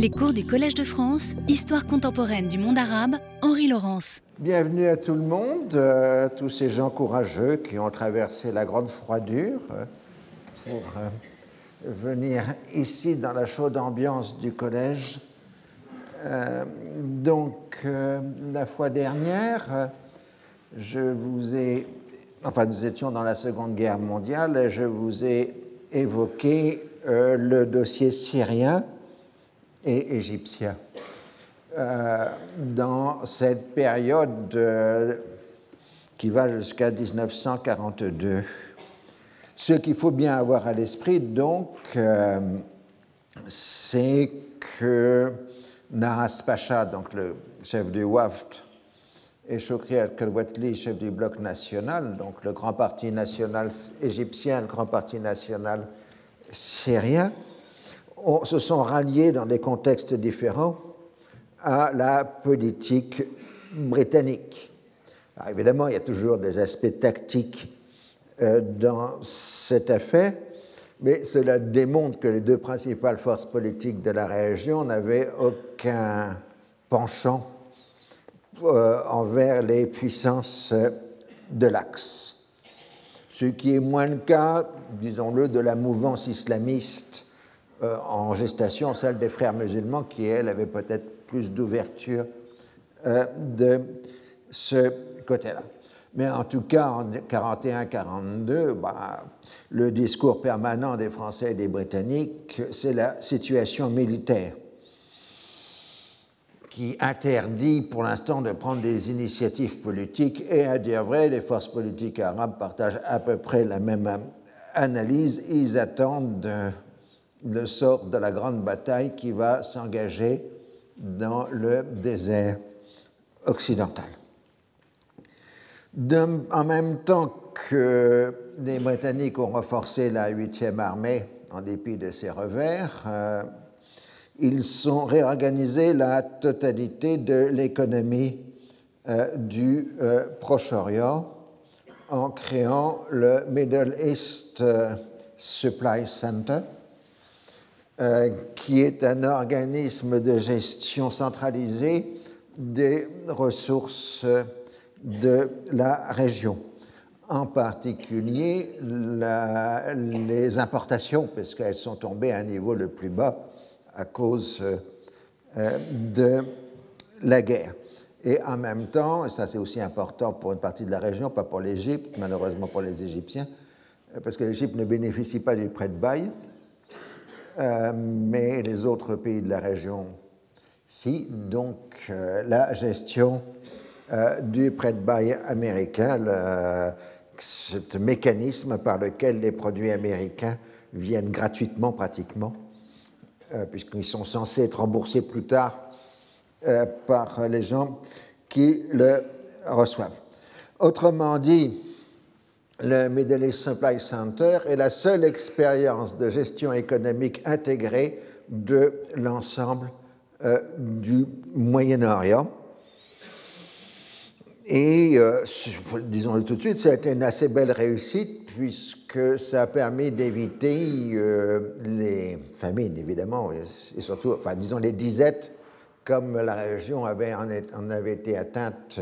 Les cours du Collège de France, Histoire contemporaine du monde arabe, Henri Laurence. Bienvenue à tout le monde, euh, tous ces gens courageux qui ont traversé la grande froidure euh, pour euh, venir ici dans la chaude ambiance du collège. donc, la fois dernière, je vous ai, enfin, nous étions dans la Seconde Guerre mondiale, et je vous ai évoqué le dossier syrien et égyptien. Euh, dans cette période euh, qui va jusqu'à 1942. Ce qu'il faut bien avoir à l'esprit, donc, euh, c'est que Naras Pacha, donc le chef du WAFT, et Chokri al-Kalwatli, chef du bloc national, donc le grand parti national égyptien, le grand parti national syrien, se sont ralliés dans des contextes différents à la politique britannique. évidemment, il y a toujours des aspects tactiques euh, dans cette affaire, mais cela démontre que les deux principales forces politiques de la région n'avaient aucun penchant euh, envers les puissances de l'Axe. Ce qui est moins le cas, disons-le, de la mouvance islamiste euh, en gestation, celle des frères musulmans, qui, elle, avait peut-être plus d'ouverture euh, de ce côté-là. Mais en tout cas, en 1941-42, bah, le discours permanent des Français et des Britanniques, c'est la situation militaire qui interdit pour l'instant de prendre des initiatives politiques. Et à dire vrai, les forces politiques arabes partagent à peu près la même analyse. Ils attendent le sort de la grande bataille qui va s'engager dans le désert occidental. en même temps que les Britanniques ont renforcé la 8e armée en dépit de ses revers, euh, ils ont réorganisé la totalité de l'économie euh, du euh, Proche-Orient en créant le Middle East Supply Center, euh, qui est un organisme de gestion centralisée des ressources de la région. En particulier les importations, parce qu'elles sont tombées à un niveau le plus bas à cause euh, de la guerre. Et en même temps, et ça c'est aussi important pour une partie de la région, pas pour l'Égypte, malheureusement pour les Égyptiens, parce que l'Égypte ne bénéficie pas du prêt de bail, euh, mais les autres pays de la région, si. Donc euh, la gestion euh, du prêt de bail américain, ce mécanisme par lequel les produits américains viennent gratuitement pratiquement, puisqu'ils sont censés être remboursés plus tard par les gens qui le reçoivent. Autrement dit, le Middle Supply Center est la seule expérience de gestion économique intégrée de l'ensemble euh, du Moyen-Orient. Et, euh, disons-le tout de suite, ça a été une assez belle réussite puisque ça a permis d'éviter euh, les famines, évidemment, et, surtout, enfin, disons, les disettes, comme la région avait, en, avait été atteinte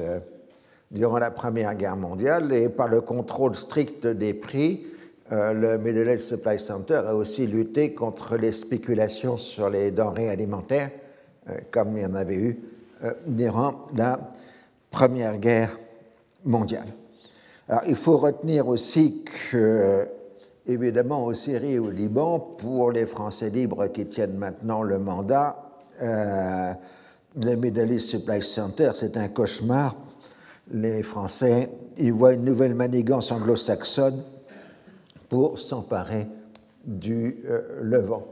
durant la Première Guerre mondiale et par le contrôle strict des prix, euh, le Middle East Supply Center a aussi lutté contre les spéculations sur les denrées alimentaires, euh, comme il y en avait eu euh, durant la Première Guerre mondiale. Alors, il faut retenir aussi que, évidemment, au Syrie et au Liban, pour les Français libres qui tiennent maintenant le mandat, le Middle East Supply Center, c'est un cauchemar les Français y voient une nouvelle manigance anglo-saxonne pour s'emparer du euh, Levant.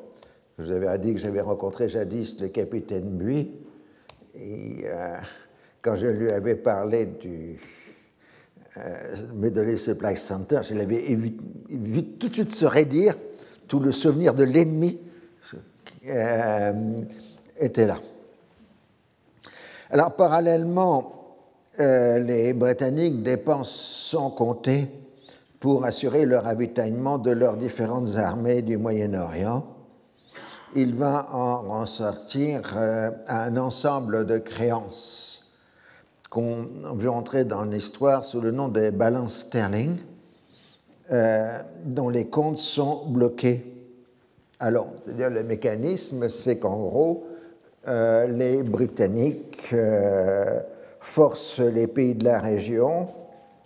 Je vous avais dit que j'avais rencontré jadis le capitaine Buis, et euh, quand je lui avais parlé du euh, Supply Center, je l'avais vu, tout de suite se raidir, tout le souvenir de l'ennemi euh, était là. Alors, parallèlement euh, les Britanniques dépensent sans compter pour assurer le ravitaillement de leurs différentes armées du Moyen-Orient. il va en ressortir un ensemble de créances qu'on veut entrer dans l'histoire sous le nom des balances sterling, dont les comptes sont bloqués alors, c'est-à-dire le mécanisme, c'est qu'en gros, euh, les Britanniques euh, forcent les pays de la région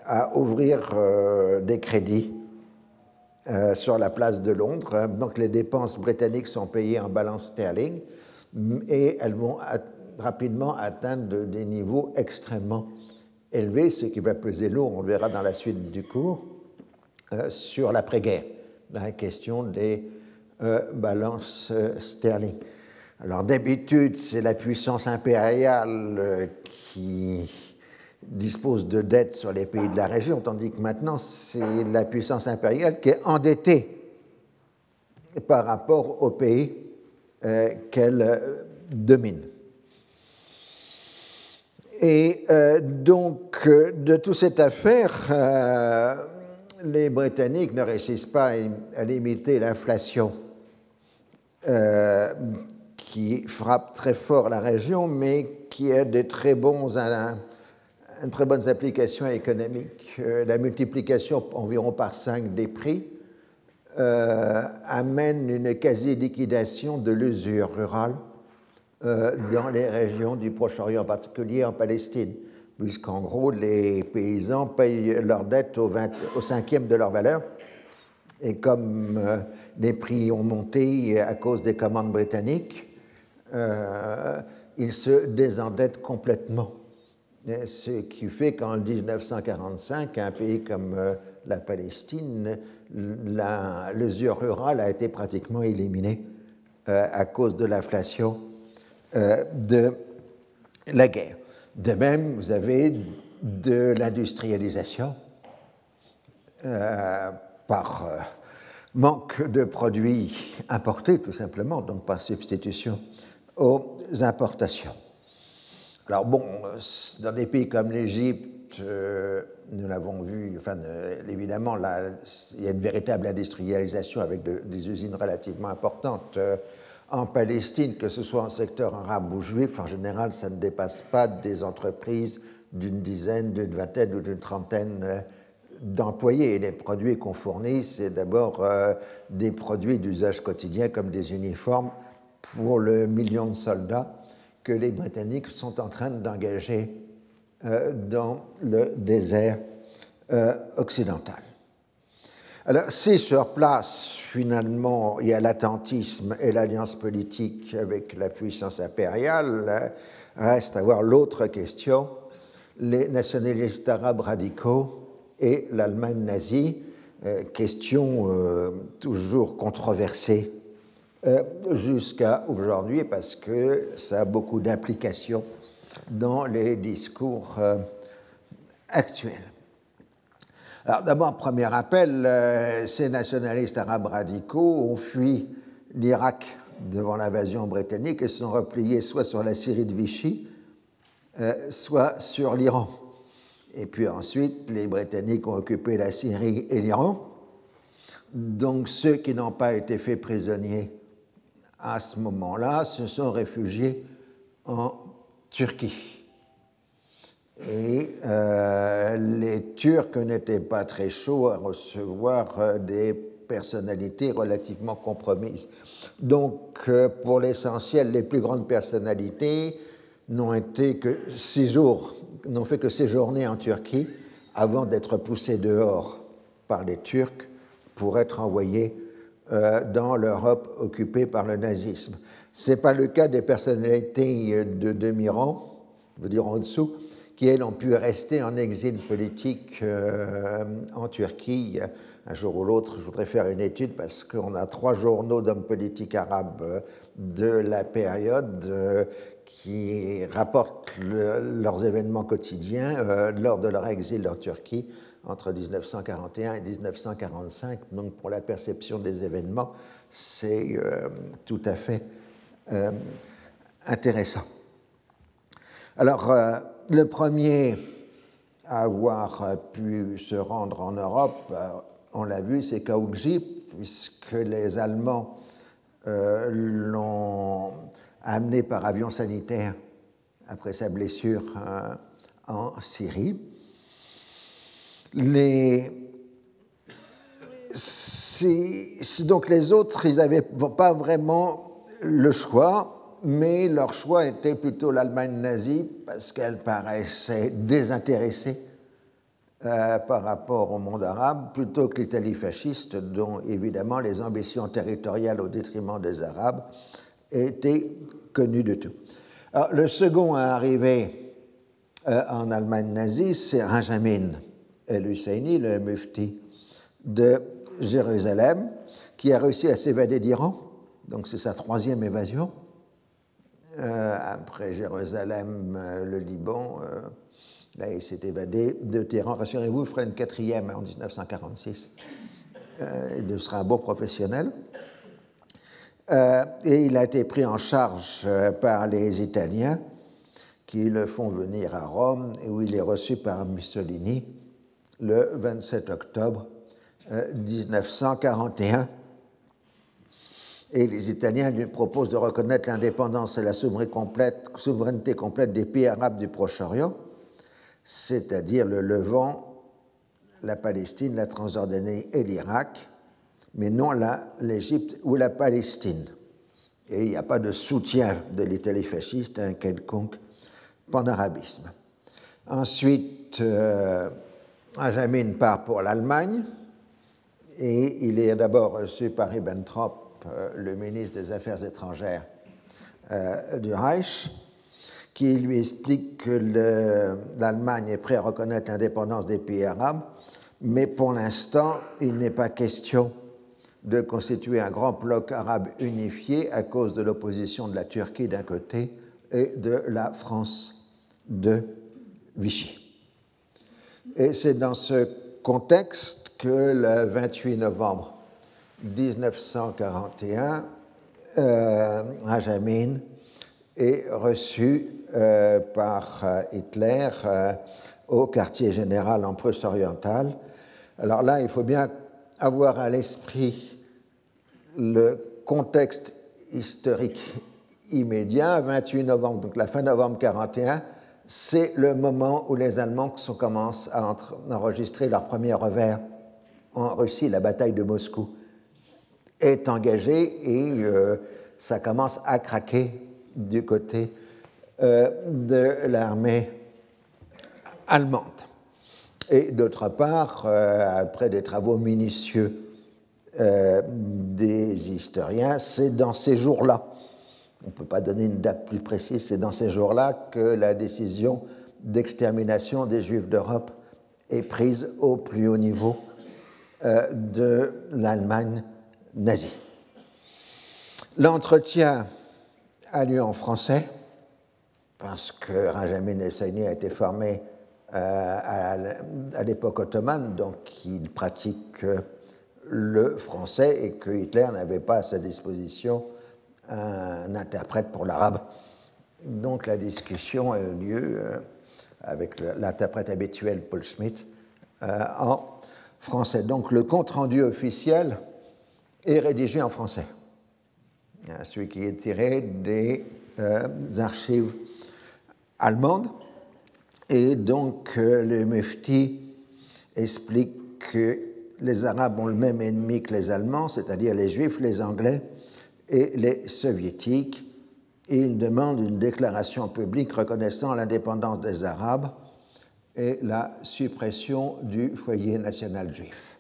à ouvrir euh, des crédits sur la place de Londres. Donc les dépenses britanniques sont payées en balance sterling et elles vont rapidement atteindre des niveaux extrêmement élevés, ce qui va peser lourd, on le verra dans la suite du cours, sur l'après-guerre, la question des balance sterling. Alors d'habitude, c'est la puissance impériale euh, qui dispose de dettes sur les pays de la région, tandis que maintenant, c'est la puissance impériale qui est endettée par rapport aux pays euh, qu'elle euh, domine. Et donc, de toute cette affaire, les Britanniques ne réussissent pas à limiter l'inflation qui frappe très fort la région, mais qui a des très, bons, très bonnes applications économiques. Euh, la multiplication environ par 5 des prix euh, amène une quasi-liquidation de l'usure rurale euh, dans les régions du Proche-Orient, en particulier en Palestine, puisqu'en gros, les paysans payent leurs dettes au, 20, au cinquième de leur valeur. Et comme les prix ont monté à cause des commandes britanniques, euh, il se désendette complètement. Ce qui fait qu'en 1945, un pays comme euh, la Palestine, l'usure rurale a été pratiquement éliminée euh, à cause de l'inflation de la guerre. De même, vous avez de l'industrialisation par manque de produits importés, tout simplement, donc par substitution aux importations. Alors bon, dans des pays comme l'Égypte, euh, nous l'avons vu, enfin, euh, évidemment, il y a une véritable industrialisation avec des usines relativement importantes. Euh, en Palestine, que ce soit en secteur arabe ou juif, en général, ça ne dépasse pas des entreprises d'une dizaine, d'une vingtaine ou d'une trentaine d'employés. Et les produits qu'on fournit, c'est d'abord des produits d'usage quotidien comme des uniformes pour le million de soldats que les Britanniques sont en train d'engager euh, dans le désert euh, occidental. Alors, si sur place, finalement, il y a l'attentisme et l'alliance politique avec la puissance impériale, reste à voir l'autre question, les nationalistes arabes radicaux et l'Allemagne nazie, euh, question toujours controversée euh, jusqu'à aujourd'hui parce que ça a beaucoup d'implications dans les discours euh, actuels. Alors d'abord, premier rappel, euh, ces nationalistes arabes radicaux ont fui l'Irak devant l'invasion britannique et se sont repliés soit sur la Syrie de Vichy, soit sur l'Iran. Et puis ensuite, les Britanniques ont occupé la Syrie et l'Iran. Donc ceux qui n'ont pas été faits prisonniers à ce moment-là, se sont réfugiés en Turquie. Et euh, les Turcs n'étaient pas très chauds à recevoir euh, des personnalités relativement compromises. Donc, euh, pour l'essentiel, les plus grandes personnalités n'ont été que six jours, n'ont fait que séjourner en Turquie avant d'être poussés dehors par les Turcs pour être envoyés dans l'Europe occupée par le nazisme. Ce n'est pas le cas des personnalités de demi-rang, vous dire en dessous, qui, elles, ont pu rester en exil politique euh, en Turquie. Un jour ou l'autre, je voudrais faire une étude parce qu'on a trois journaux d'hommes politiques arabes euh, de la période qui rapportent leurs événements quotidiens lors de leur exil en Turquie entre 1941 et 1945. Donc pour la perception des événements, c'est euh, tout à fait euh, intéressant. Alors euh, le premier à avoir pu se rendre en Europe, on l'a vu, c'est Kaouji, puisque les Allemands l'ont amené par avion sanitaire après sa blessure en Syrie. Les... Donc les autres, ils n'avaient pas vraiment le choix, mais leur choix était plutôt l'Allemagne nazie parce qu'elle paraissait désintéressée euh, par rapport au monde arabe, plutôt que l'Italie fasciste, dont évidemment les ambitions territoriales au détriment des Arabes étaient connues de tout. Le second à arriver euh, en Allemagne nazie, c'est Benjamin el-Husseini, le mufti de Jérusalem, qui a réussi à s'évader d'Iran. Donc c'est sa troisième évasion. Euh, après Jérusalem, euh, le Liban, là il s'est évadé de Téhéran. Rassurez-vous, il fera une quatrième en 1946. il sera un bon professionnel. et il a été pris en charge par les Italiens qui le font venir à Rome où il est reçu par Mussolini le 27 octobre 1941. Euh, et les Italiens lui proposent de reconnaître l'indépendance et la souveraineté complète, des pays arabes du Proche-Orient, c'est-à-dire le Levant, la Palestine, la Transjordanie et l'Irak, mais non l'Égypte ou la Palestine. Et il n'y a pas de soutien de l'Italie fasciste à un quelconque panarabisme. Ensuite, euh, Benjamin part pour l'Allemagne et il est d'abord reçu par Ribbentrop, euh, le ministre des Affaires étrangères euh, du Reich, qui lui explique que l'Allemagne est prête à reconnaître l'indépendance des pays arabes, mais pour l'instant, il n'est pas question de constituer un grand bloc arabe unifié à cause de l'opposition de la Turquie d'un côté et de la France de Vichy. Et c'est dans ce contexte que le 28 novembre 1941, euh, est reçu euh, par euh, Hitler euh, au quartier général en Prusse orientale. Alors là, il faut bien avoir à l'esprit le contexte historique immédiat, 28 novembre, donc la fin novembre 41, c'est le moment où les Allemands commencent à enregistrer leur premier revers en Russie. La bataille de Moscou est engagée et euh, ça commence à craquer du côté euh, de l'armée allemande. Et d'autre part, euh, après des travaux minutieux des historiens, c'est dans ces jours-là on ne peut pas donner une date plus précise, c'est dans ces jours-là que la décision d'extermination des Juifs d'Europe est prise au plus haut niveau euh, de l'Allemagne nazie. L'entretien a lieu en français, parce que Benjamin Essayni a été formé euh, à, l'époque ottomane, donc il pratique le français et que Hitler n'avait pas à sa disposition un interprète pour l'arabe. Donc la discussion a eu lieu euh, avec l'interprète habituel Paul Schmitt euh, en français. Donc le compte-rendu officiel est rédigé en français, celui qui est tiré des euh, archives allemandes. Et donc le Mufti explique que les Arabes ont le même ennemi que les Allemands, c'est-à-dire les Juifs, les Anglais et les soviétiques, et il demande une déclaration publique reconnaissant l'indépendance des Arabes et la suppression du foyer national juif.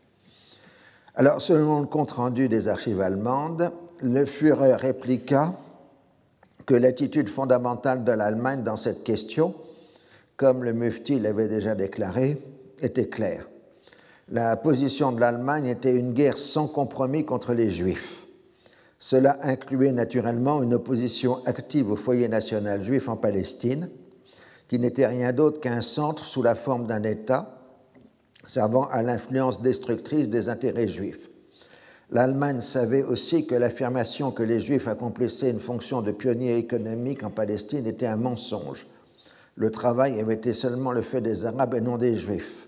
Alors, selon le compte-rendu des archives allemandes, le Führer répliqua que l'attitude fondamentale de l'Allemagne dans cette question, comme le mufti l'avait déjà déclaré, était claire. La position de l'Allemagne était une guerre sans compromis contre les Juifs. Cela incluait naturellement une opposition active au foyer national juif en Palestine, qui n'était rien d'autre qu'un centre sous la forme d'un État servant à l'influence destructrice des intérêts juifs. L'Allemagne savait aussi que l'affirmation que les Juifs accomplissaient une fonction de pionnier économique en Palestine était un mensonge. Le travail avait été seulement le fait des Arabes et non des Juifs.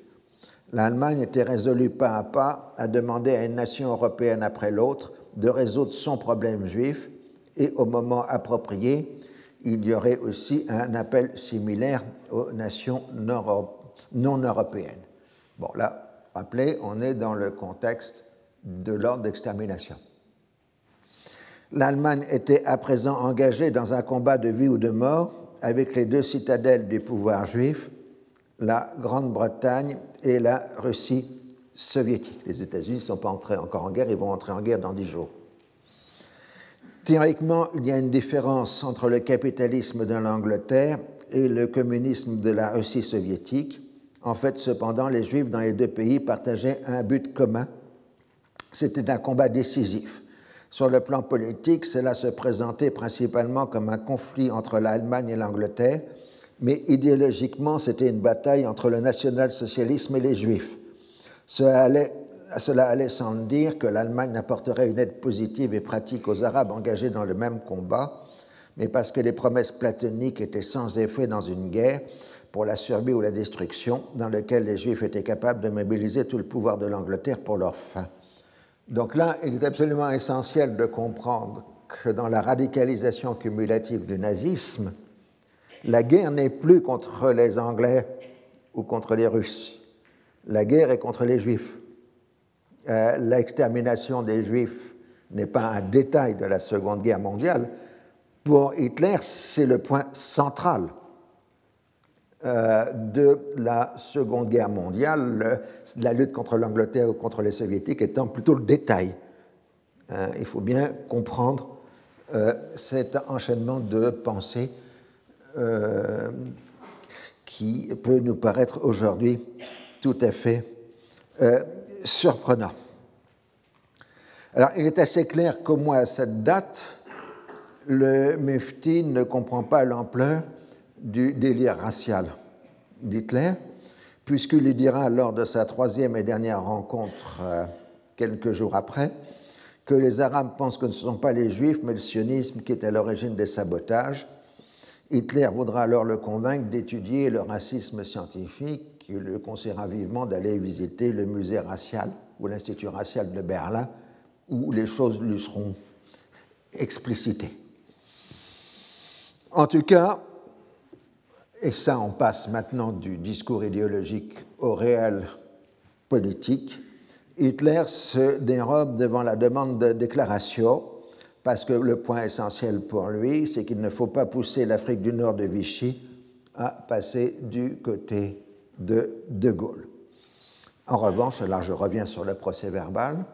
L'Allemagne était résolue pas à pas à demander à une nation européenne après l'autre de résoudre son problème juif et au moment approprié, il y aurait aussi un appel similaire aux nations non européennes. Bon, là, rappelez, on est dans le contexte de l'ordre d'extermination. L'Allemagne était à présent engagée dans un combat de vie ou de mort avec les deux citadelles du pouvoir juif, la Grande-Bretagne et la Russie soviétique. Les États-Unis ne sont pas entrés encore en guerre, ils vont entrer en guerre dans dix jours. Théoriquement, il y a une différence entre le capitalisme de l'Angleterre et le communisme de la Russie soviétique. En fait, cependant, les Juifs dans les deux pays partageaient un but commun. C'était un combat décisif. Sur le plan politique, cela se présentait principalement comme un conflit entre l'Allemagne et l'Angleterre, mais idéologiquement, c'était une bataille entre le national-socialisme et les Juifs. Cela allait sans dire que l'Allemagne apporterait une aide positive et pratique aux Arabes engagés dans le même combat, mais parce que les promesses platoniques étaient sans effet dans une guerre pour la survie ou la destruction, dans laquelle les Juifs étaient capables de mobiliser tout le pouvoir de l'Angleterre pour leur fin. Donc là, il est absolument essentiel de comprendre que dans la radicalisation cumulative du nazisme, la guerre n'est plus contre les Anglais ou contre les Russes. La guerre est contre les Juifs. Euh, l'extermination des Juifs n'est pas un détail de la Seconde Guerre mondiale, pour Hitler, c'est le point central euh, de la Seconde Guerre mondiale, la lutte contre l'Angleterre ou contre les Soviétiques étant plutôt le détail. Euh, il faut bien comprendre cet enchaînement de pensées qui peut nous paraître aujourd'hui tout à fait surprenant. Alors, il est assez clair qu'au moins à cette date, le Mufti ne comprend pas l'ampleur du délire racial d'Hitler, puisqu'il lui dira lors de sa troisième et dernière rencontre, euh, quelques jours après, que les Arabes pensent que ce ne sont pas les Juifs, mais le sionisme qui est à l'origine des sabotages. Hitler voudra alors le convaincre d'étudier le racisme scientifique qui le conseillera vivement d'aller visiter le musée racial ou l'Institut racial de Berlin, où les choses lui seront explicitées. En tout cas, et ça on passe maintenant du discours idéologique au réel politique, Hitler se dérobe devant la demande de déclaration parce que le point essentiel pour lui, c'est qu'il ne faut pas pousser l'Afrique du Nord de Vichy à passer du côté de De Gaulle. En revanche, là je reviens sur le procès verbal,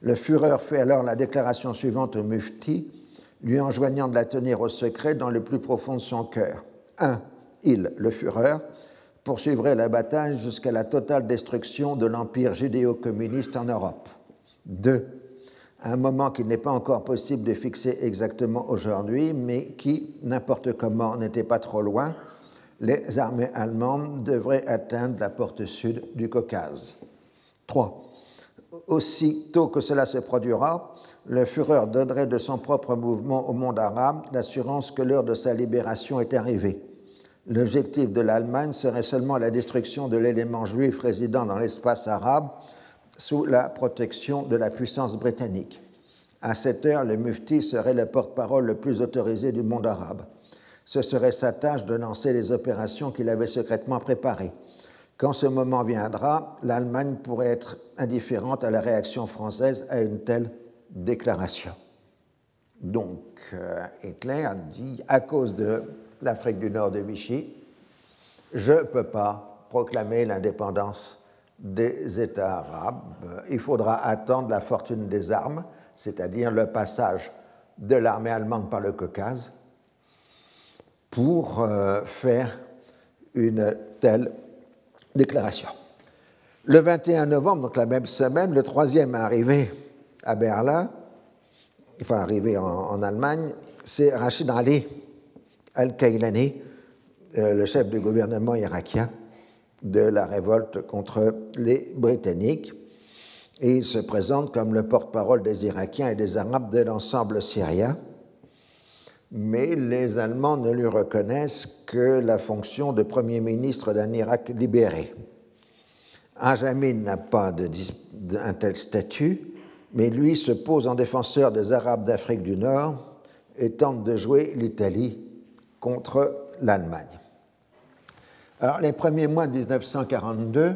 le Führer fait alors la déclaration suivante au Mufti, lui enjoignant de la tenir au secret dans le plus profond de son cœur. 1. Il, le Führer, poursuivrait la bataille jusqu'à la totale destruction de l'empire judéo-communiste en Europe. 2. Un moment qu'il n'est pas encore possible de fixer exactement aujourd'hui, mais qui, n'importe comment, n'était pas trop loin, les armées allemandes devraient atteindre la porte sud du Caucase. 3. Aussitôt que cela se produira, le Führer donnerait de son propre mouvement au monde arabe l'assurance que l'heure de sa libération est arrivée. L'objectif de l'Allemagne serait seulement la destruction de l'élément juif résidant dans l'espace arabe sous la protection de la puissance britannique. À cette heure, le mufti serait le porte-parole le plus autorisé du monde arabe ce serait sa tâche de lancer les opérations qu'il avait secrètement préparées. Quand ce moment viendra, l'Allemagne pourrait être indifférente à la réaction française à une telle déclaration. Donc euh, Hitler dit, à cause de l'Afrique du Nord de Vichy, je ne peux pas proclamer l'indépendance des États arabes. Il faudra attendre la fortune des armes, c'est-à-dire le passage de l'armée allemande par le Caucase, pour euh, faire une telle déclaration. Le 21 novembre, donc la même semaine, le troisième arrivé à Berlin, enfin arrivé en, Allemagne, c'est Rachid Ali al-Kailani, euh, le chef du gouvernement irakien de la révolte contre les Britanniques. Et il se présente comme le porte-parole des Irakiens et des Arabes de l'ensemble syrien mais les Allemands ne lui reconnaissent que la fonction de Premier ministre d'un Irak libéré. Ajamin n'a pas un tel statut, mais lui se pose en défenseur des Arabes d'Afrique du Nord et tente de jouer l'Italie contre l'Allemagne. Alors, les premiers mois de 1942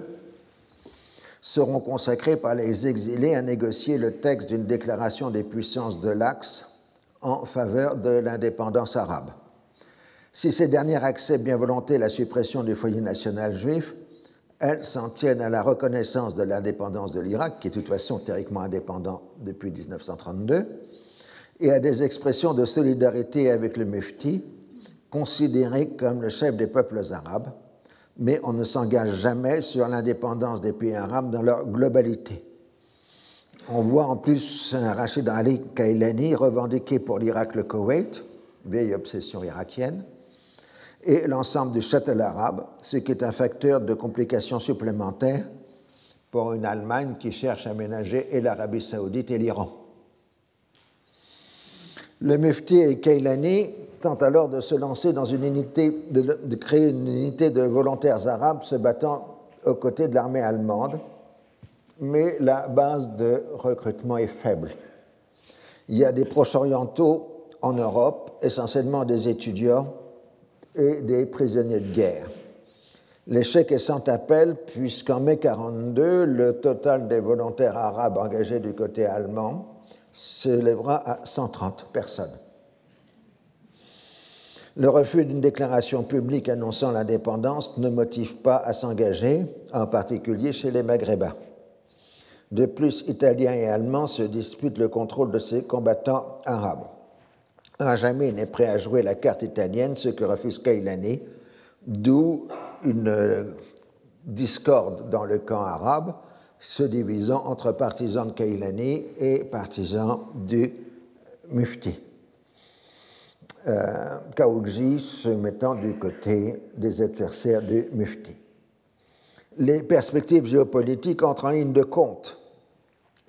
seront consacrés par les exilés à négocier le texte d'une déclaration des puissances de l'Axe en faveur de l'indépendance arabe. Si ces dernières acceptent bien volonté la suppression du foyer national juif, elles s'en tiennent à la reconnaissance de l'indépendance de l'Irak, qui est de toute façon théoriquement indépendant depuis 1932, et à des expressions de solidarité avec le Mufti, considéré comme le chef des peuples arabes, mais on ne s'engage jamais sur l'indépendance des pays arabes dans leur globalité. On voit en plus Rachid Ali Kailani revendiquer pour l'Irak le Koweït, vieille obsession irakienne, et l'ensemble du châtel arabe, ce qui est un facteur de complication supplémentaire pour une Allemagne qui cherche à ménager et l'Arabie saoudite et l'Iran. Le Mufti et Kailani tentent alors de se lancer dans une unité, de, créer une unité de volontaires arabes se battant aux côtés de l'armée allemande, mais la base de recrutement est faible. Il y a des proches orientaux en Europe, essentiellement des étudiants et des prisonniers de guerre. L'échec est sans appel puisqu'en mai 1942, le total des volontaires arabes engagés du côté allemand s'élèvera à 130 personnes. Le refus d'une déclaration publique annonçant l'indépendance ne motive pas à s'engager, en particulier chez les Maghrébins. De plus, Italiens et Allemands se disputent le contrôle de ces combattants arabes. Jamais n'est prêt à jouer la carte italienne, ce que refuse Kailani, d'où une discorde dans le camp arabe, se divisant entre partisans de Kailani et partisans du Mufti. Euh, se mettant du côté des adversaires du Mufti. Les perspectives géopolitiques entrent en ligne de compte.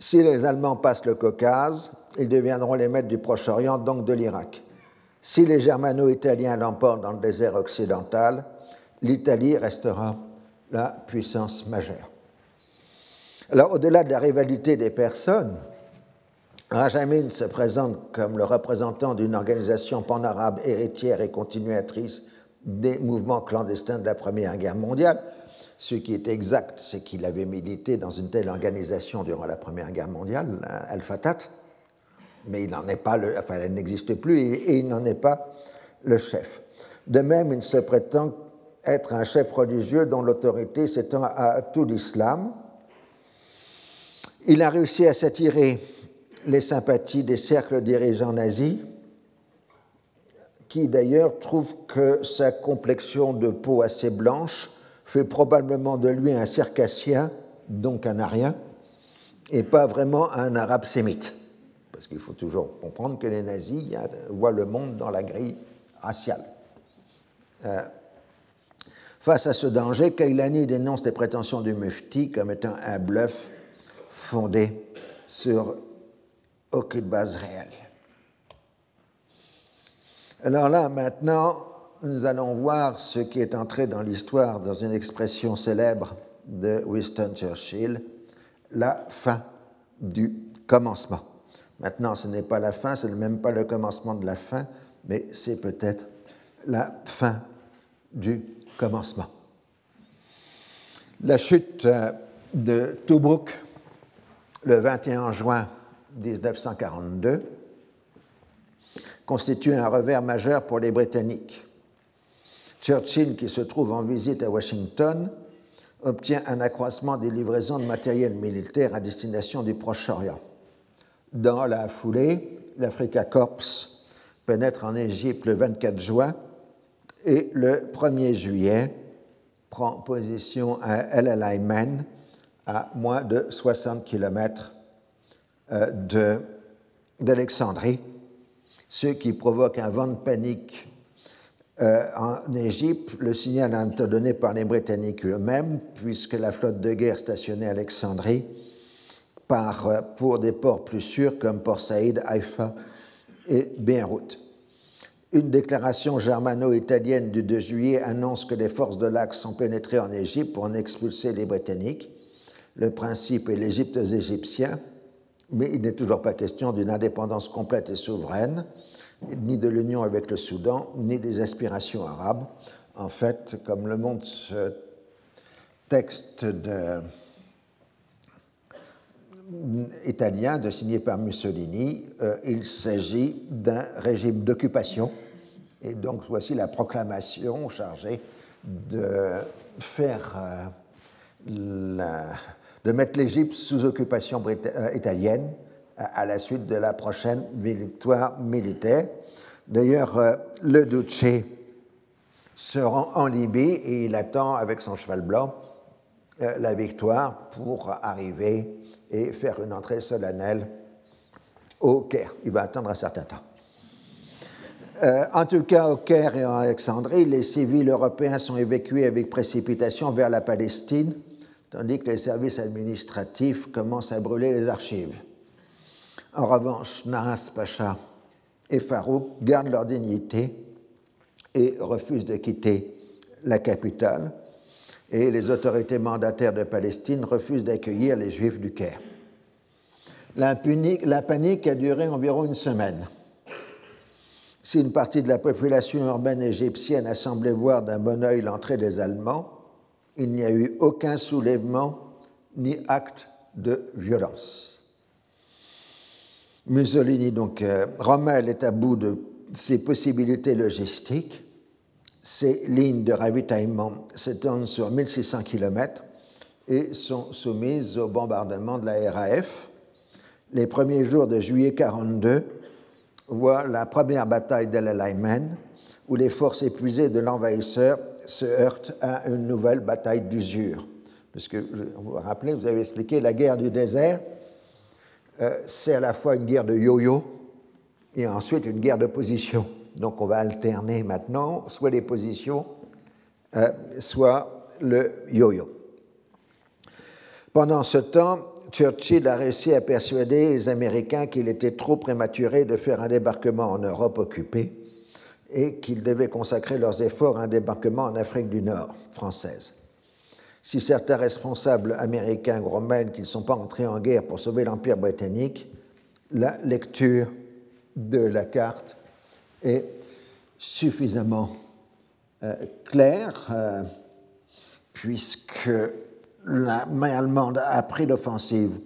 Si les Allemands passent le Caucase, ils deviendront les maîtres du Proche-Orient, donc de l'Irak. Si les Germano-Italiens l'emportent dans le désert occidental, l'Italie restera la puissance majeure. Alors, au-delà de la rivalité des personnes, Rajamin se présente comme le représentant d'une organisation pan-arabe héritière et continuatrice des mouvements clandestins de la Première Guerre mondiale. Ce qui est exact, c'est qu'il avait milité dans une telle organisation durant la Première Guerre mondiale, Al-Fatah, mais il n'en est pas le, enfin, elle n'existe plus et, il n'en est pas le chef. De même, il se prétend être un chef religieux dont l'autorité s'étend à tout l'islam. Il a réussi à s'attirer les sympathies des cercles dirigeants nazis, qui d'ailleurs trouvent que sa complexion de peau assez blanche fait probablement de lui un circassien, donc un arien, et pas vraiment un arabe sémite. Parce qu'il faut toujours comprendre que les nazis voient le monde dans la grille raciale. Euh, face à ce danger, Kailani dénonce les prétentions du Mufti comme étant un bluff fondé sur aucune base réelle. Alors là, maintenant, nous allons voir ce qui est entré dans l'histoire dans une expression célèbre de Winston Churchill, la fin du commencement. Maintenant, ce n'est pas la fin, ce n'est même pas le commencement de la fin, mais c'est peut-être la fin du commencement. La chute de Tobruk le 21 juin 1942 constitue un revers majeur pour les Britanniques. Churchill, qui se trouve en visite à Washington, obtient un accroissement des livraisons de matériel militaire à destination du Proche-Orient. Dans la foulée, l'Africa Corps pénètre en Égypte le 24 juin et le 1er juillet prend position à El Alamein, à moins de 60 km euh, d'Alexandrie, ce qui provoque un vent de panique euh, en Égypte. Le signal a été donné par les Britanniques eux-mêmes, puisque la flotte de guerre stationnée à Alexandrie part euh, pour des ports plus sûrs comme Port Saïd, Haïfa et Beyrouth. Une déclaration germano-italienne du 2 juillet annonce que les forces de l'Axe sont pénétrées en Égypte pour en expulser les Britanniques. Le principe est l'Égypte aux Égyptiens mais il n'est toujours pas question d'une indépendance complète et souveraine, ni de l'union avec le Soudan, ni des aspirations arabes. En fait, comme le montre ce texte de, italien de signé par Mussolini, euh, il s'agit d'un régime d'occupation. Et donc voici la proclamation chargée de faire euh, de mettre l'Égypte sous occupation euh, italienne à la suite de la prochaine victoire militaire. D'ailleurs, le Duce se rend en Libye et il attend avec son cheval blanc la victoire pour arriver et faire une entrée solennelle au Caire. Il va attendre un certain temps. Euh, en tout cas, au Caire et en Alexandrie, les civils européens sont évacués avec précipitation vers la Palestine, tandis que les services administratifs commencent à brûler les archives. En revanche, Naras Pacha et Farouk gardent leur dignité et refusent de quitter la capitale, et les autorités mandataires de Palestine refusent d'accueillir les Juifs du Caire. La, la panique a duré environ une semaine. Si une partie de la population urbaine égyptienne a semblé voir d'un bon oeil l'entrée des Allemands, il n'y a eu aucun soulèvement ni acte de violence. Mussolini, donc, euh, Rommel est à bout de ses possibilités logistiques ces lignes de ravitaillement s'étendent sur 1600 km et sont soumises au bombardement de la RAF. Les premiers jours de juillet 1942 voient la première bataille d'El Alamein, où les forces épuisées de l'envahisseur se heurtent à une nouvelle bataille d'usure. Parce que, vous vous rappelez, vous avez expliqué, la guerre du désert, c'est à la fois une guerre de yo-yo et ensuite une guerre de position. Donc on va alterner maintenant soit les positions, euh, soit le yo-yo. Pendant ce temps, Churchill a réussi à persuader les Américains qu'il était trop prématuré de faire un débarquement en Europe occupée et qu'ils devaient consacrer leurs efforts à un débarquement en Afrique du Nord, française. Si certains responsables américains grommellent qu'ils ne sont pas entrés en guerre pour sauver l'Empire britannique, la lecture de la carte est suffisamment euh, clair, euh, puisque la main allemande a pris l'offensive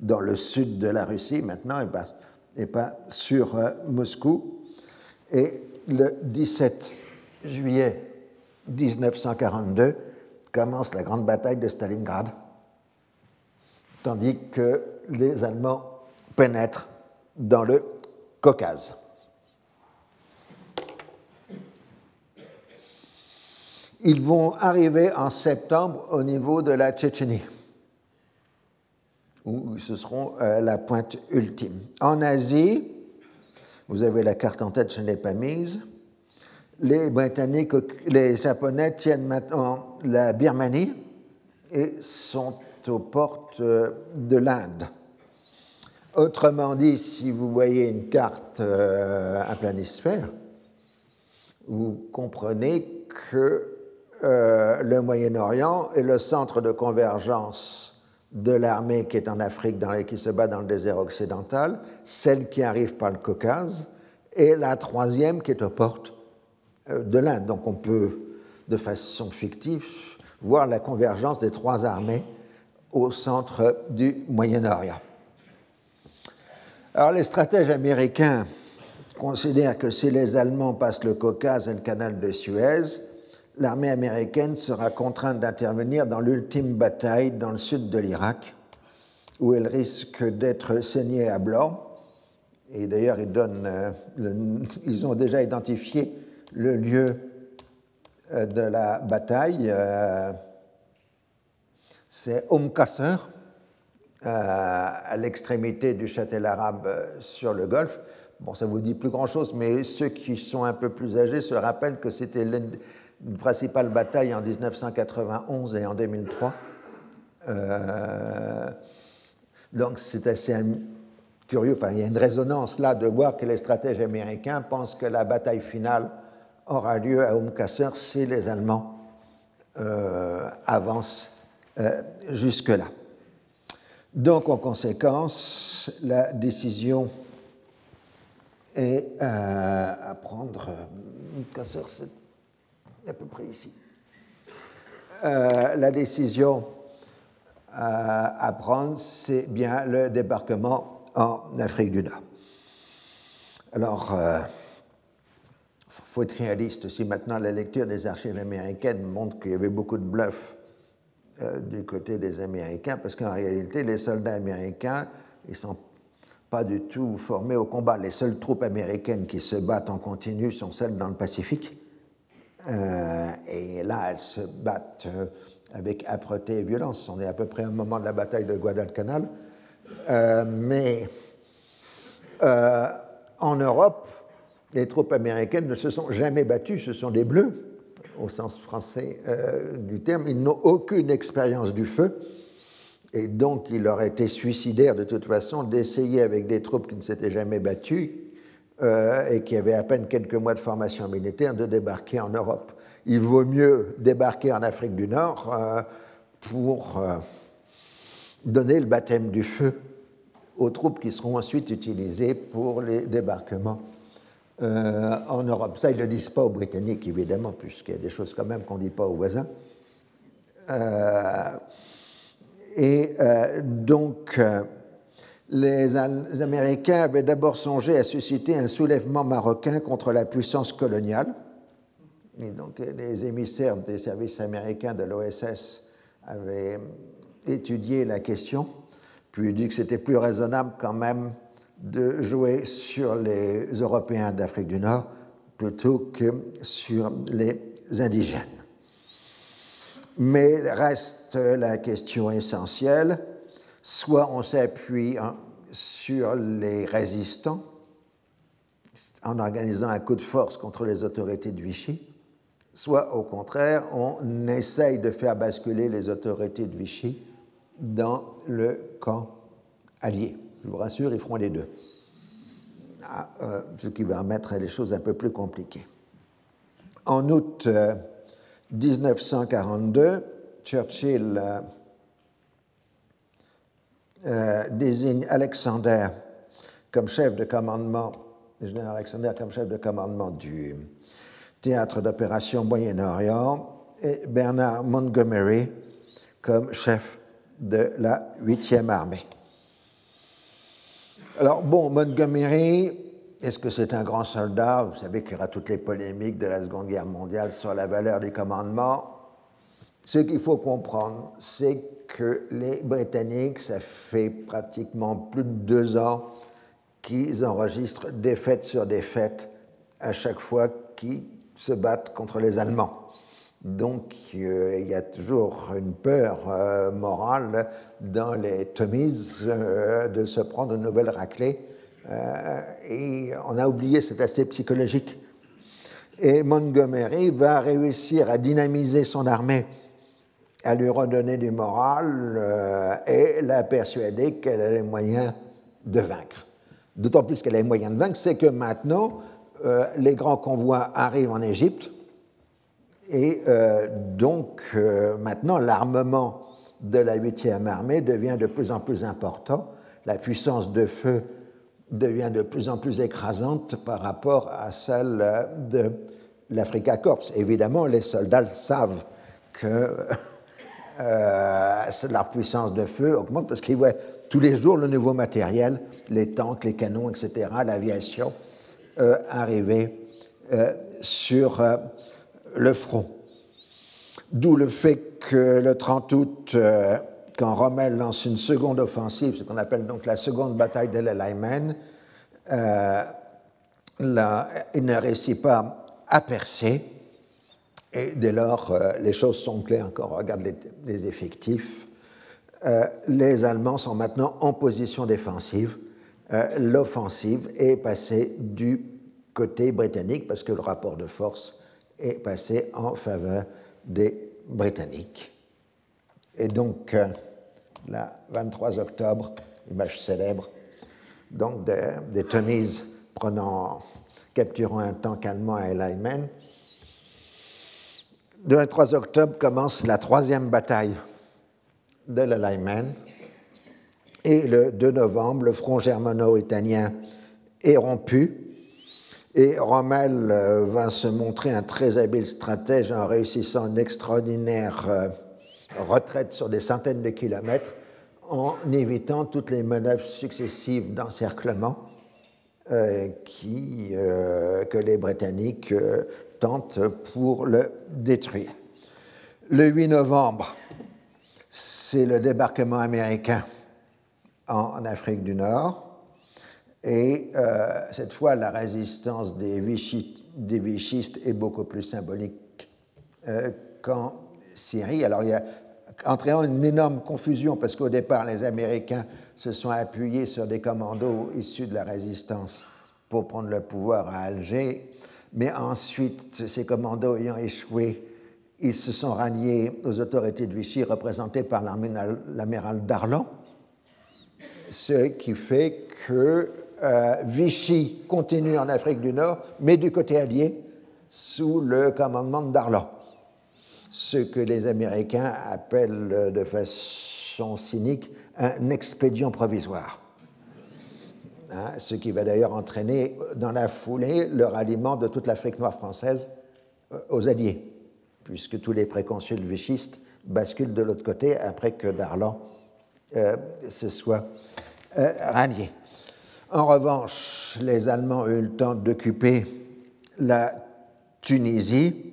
dans le sud de la Russie maintenant et pas, sur euh, Moscou. Et le 17 juillet 1942 commence la grande bataille de Stalingrad, tandis que les Allemands pénètrent dans le Caucase. Ils vont arriver en septembre au niveau de la Tchétchénie, où ce seront euh, la pointe ultime. En Asie, vous avez la carte en tête, je ne l'ai pas mise. Les Britanniques, les Japonais tiennent maintenant la Birmanie et sont aux portes euh, de l'Inde. Autrement dit, si vous voyez une carte euh, à planisphère, vous comprenez que euh, le Moyen-Orient est le centre de convergence de l'armée qui est en Afrique, dans, qui se bat dans le désert occidental, celle qui arrive par le Caucase, et la troisième qui est aux portes de l'Inde. Donc on peut, de façon fictive, voir la convergence des trois armées au centre du Moyen-Orient. Alors les stratèges américains considèrent que si les Allemands passent le Caucase et le canal de Suez, l'armée américaine sera contrainte d'intervenir dans l'ultime bataille dans le sud de l'Irak, où elle risque d'être saignée à blanc. Et d'ailleurs, ils, euh, ils, ont déjà identifié le lieu euh, de la bataille. Euh, c'est Om Qasr, à l'extrémité du châtel arabe sur le Golfe. Bon, ça vous dit plus grand-chose, mais ceux qui sont un peu plus âgés se rappellent que c'était une principale bataille en 1991 et en 2003. Euh, donc c'est assez curieux, enfin, il y a une résonance là de voir que les stratèges américains pensent que la bataille finale aura lieu à Qasr si les Allemands euh, avancent euh, jusque-là. Donc, en conséquence, la décision est à prendre. Une casseur, c'est à peu près ici. la décision à prendre, c'est bien le débarquement en Afrique du Nord. Alors, faut être réaliste aussi. Maintenant, la lecture des archives américaines montre qu'il y avait beaucoup de bluffs euh, du côté des Américains, parce qu'en réalité, les soldats américains, ils ne sont pas du tout formés au combat. Les seules troupes américaines qui se battent en continu sont celles dans le Pacifique. Euh, et là, elles se battent euh, avec âpreté et violence. On est à peu près au moment de la bataille de Guadalcanal. mais en Europe, les troupes américaines ne se sont jamais battues, ce sont des bleus, au sens français euh, du terme. Ils n'ont aucune expérience du feu, et donc il leur été suicidaire de toute façon d'essayer avec des troupes qui ne s'étaient jamais battues euh, et qui avaient à peine quelques mois de formation militaire de débarquer en Europe. Il vaut mieux débarquer en Afrique du Nord euh, pour donner le baptême du feu aux troupes qui seront ensuite utilisées pour les débarquements euh, en Europe. Ça, ils ne le disent pas aux Britanniques, évidemment, puisqu'il y a des choses quand même qu'on ne dit pas aux voisins. Euh, et euh, donc, les, Américains avaient d'abord songé à susciter un soulèvement marocain contre la puissance coloniale. Et donc, les émissaires des services américains de l'OSS avaient étudié la question, puis dit que c'était plus raisonnable quand même de jouer sur les Européens d'Afrique du Nord plutôt que sur les indigènes. Mais reste la question essentielle, soit on s'appuie sur les résistants en organisant un coup de force contre les autorités de Vichy, soit au contraire on essaye de faire basculer les autorités de Vichy dans le camp allié. Je vous rassure, ils feront les deux. Ah, euh, ce qui va mettre les choses un peu plus compliquées. En août 1942, euh, Churchill euh, désigne Alexander comme chef de commandement, le général Alexander comme chef de commandement du théâtre d'opération Moyen-Orient et Bernard Montgomery comme chef de la 8e armée. Alors, bon, Montgomery, est-ce que c'est un grand soldat? Vous savez qu'il y aura toutes les polémiques de la Seconde Guerre mondiale sur la valeur des commandements. Ce qu'il faut comprendre, c'est que les Britanniques, ça fait pratiquement plus de deux ans qu'ils enregistrent défaite sur défaite à chaque fois qu'ils se battent contre les Allemands. Donc euh, il y a toujours une peur euh, morale dans les Tommies euh, de se prendre une nouvelle raclée. et on a oublié cet aspect psychologique. Et Montgomery va réussir à dynamiser son armée, à lui redonner du moral et la persuader qu'elle a les moyens de vaincre. D'autant plus qu'elle a les moyens de vaincre, c'est que maintenant, les grands convois arrivent en Égypte et euh, donc, euh, maintenant, l'armement de la 8e armée devient de plus en plus important. La puissance de feu devient de plus en plus écrasante par rapport à celle de l'Africa Corps. Évidemment, les soldats savent que euh, leur puissance de feu augmente parce qu'ils voient tous les jours le nouveau matériel, les tanks, les canons, etc., l'aviation, arriver sur le front. D'où le fait que le 30 août, euh, quand Rommel lance une seconde offensive, ce qu'on appelle donc la seconde bataille de l'Alaïmen, euh, il ne réussit pas à percer. Et dès lors, euh, les choses sont claires quand on regarde les, effectifs. les Allemands sont maintenant en position défensive. L'offensive est passée du côté britannique parce que le rapport de force est passé en faveur des Britanniques. Et donc, le euh, 23 octobre, image célèbre, donc des Tommies prenant, capturant un tank allemand à El Aymen. Le 23 octobre commence la troisième bataille de l'Alaïmen. Et le 2 novembre, le front germano-italien est rompu et Rommel euh, va se montrer un très habile stratège en réussissant une extraordinaire euh, retraite sur des centaines de kilomètres en évitant toutes les manœuvres successives d'encerclement euh, que les Britanniques tentent pour le détruire. Le 8 novembre, c'est le débarquement américain en Afrique du Nord. Et euh, cette fois, la résistance des, vichistes, est beaucoup plus symbolique euh, qu'en Syrie. Alors, il y a entraînant une énorme confusion parce qu'au départ, les Américains se sont appuyés sur des commandos issus de la résistance pour prendre le pouvoir à Alger. Mais ensuite, ces commandos ayant échoué, ils se sont ralliés aux autorités de Vichy représentées par l'amiral Darlan, ce qui fait que euh, Vichy continue en Afrique du Nord, mais du côté allié, sous le commandement de Darlan. Ce que les Américains appellent de façon cynique un expédient provisoire. Hein, ce qui va d'ailleurs entraîner dans la foulée le ralliement de toute l'Afrique noire française euh, aux Alliés, puisque tous les préconsuls vichistes basculent de l'autre côté après que Darlan euh, se soit rallié. En revanche, les Allemands ont eu le temps d'occuper la Tunisie,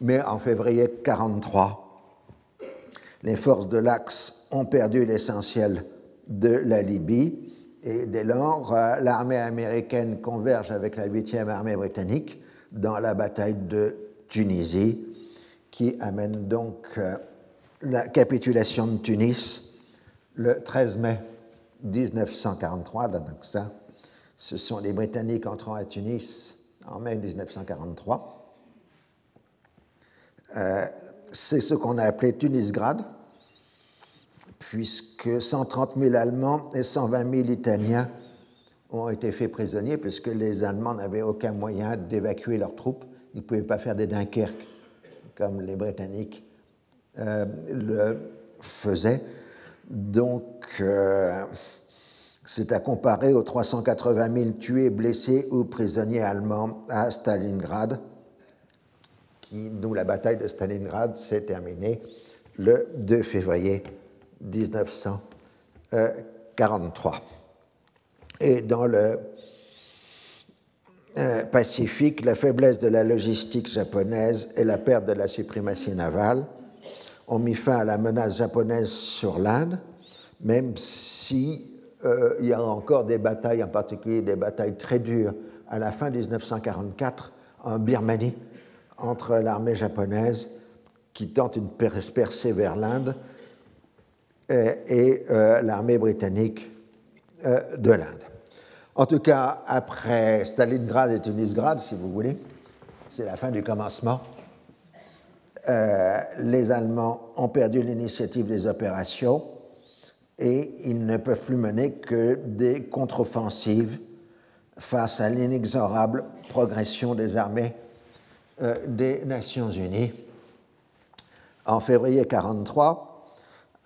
mais en février 1943, les forces de l'Axe ont perdu l'essentiel de la Libye et dès lors, l'armée américaine converge avec la 8e armée britannique dans la bataille de Tunisie, qui amène donc euh, la capitulation de Tunis le 13 mai 1943, donc ça, ce sont les Britanniques entrant à Tunis en mai 1943. Euh, c'est ce qu'on a appelé Tunisgrad, puisque 130 000 Allemands et 120 000 Italiens ont été faits prisonniers, puisque les Allemands n'avaient aucun moyen d'évacuer leurs troupes. Ils ne pouvaient pas faire des Dunkerques comme les Britanniques euh, le faisaient. Donc, euh, c'est à comparer aux 380 000 tués, blessés ou prisonniers allemands à Stalingrad, qui, la bataille de Stalingrad s'est terminée le 2 février 1943. Et dans le euh, Pacifique, la faiblesse de la logistique japonaise et la perte de la suprématie navale ont mis fin à la menace japonaise sur l'Inde, même si euh, il y a encore des batailles, en particulier des batailles très dures à la fin 1944 en Birmanie entre l'armée japonaise qui tente une percée vers l'Inde et, euh, l'armée britannique euh, de l'Inde. En tout cas, après Stalingrad et Tunisgrad, si vous voulez, c'est la fin du commencement. Les Allemands ont perdu l'initiative des opérations et ils ne peuvent plus mener que des contre-offensives face à l'inexorable progression des armées euh, des Nations Unies. En février 1943,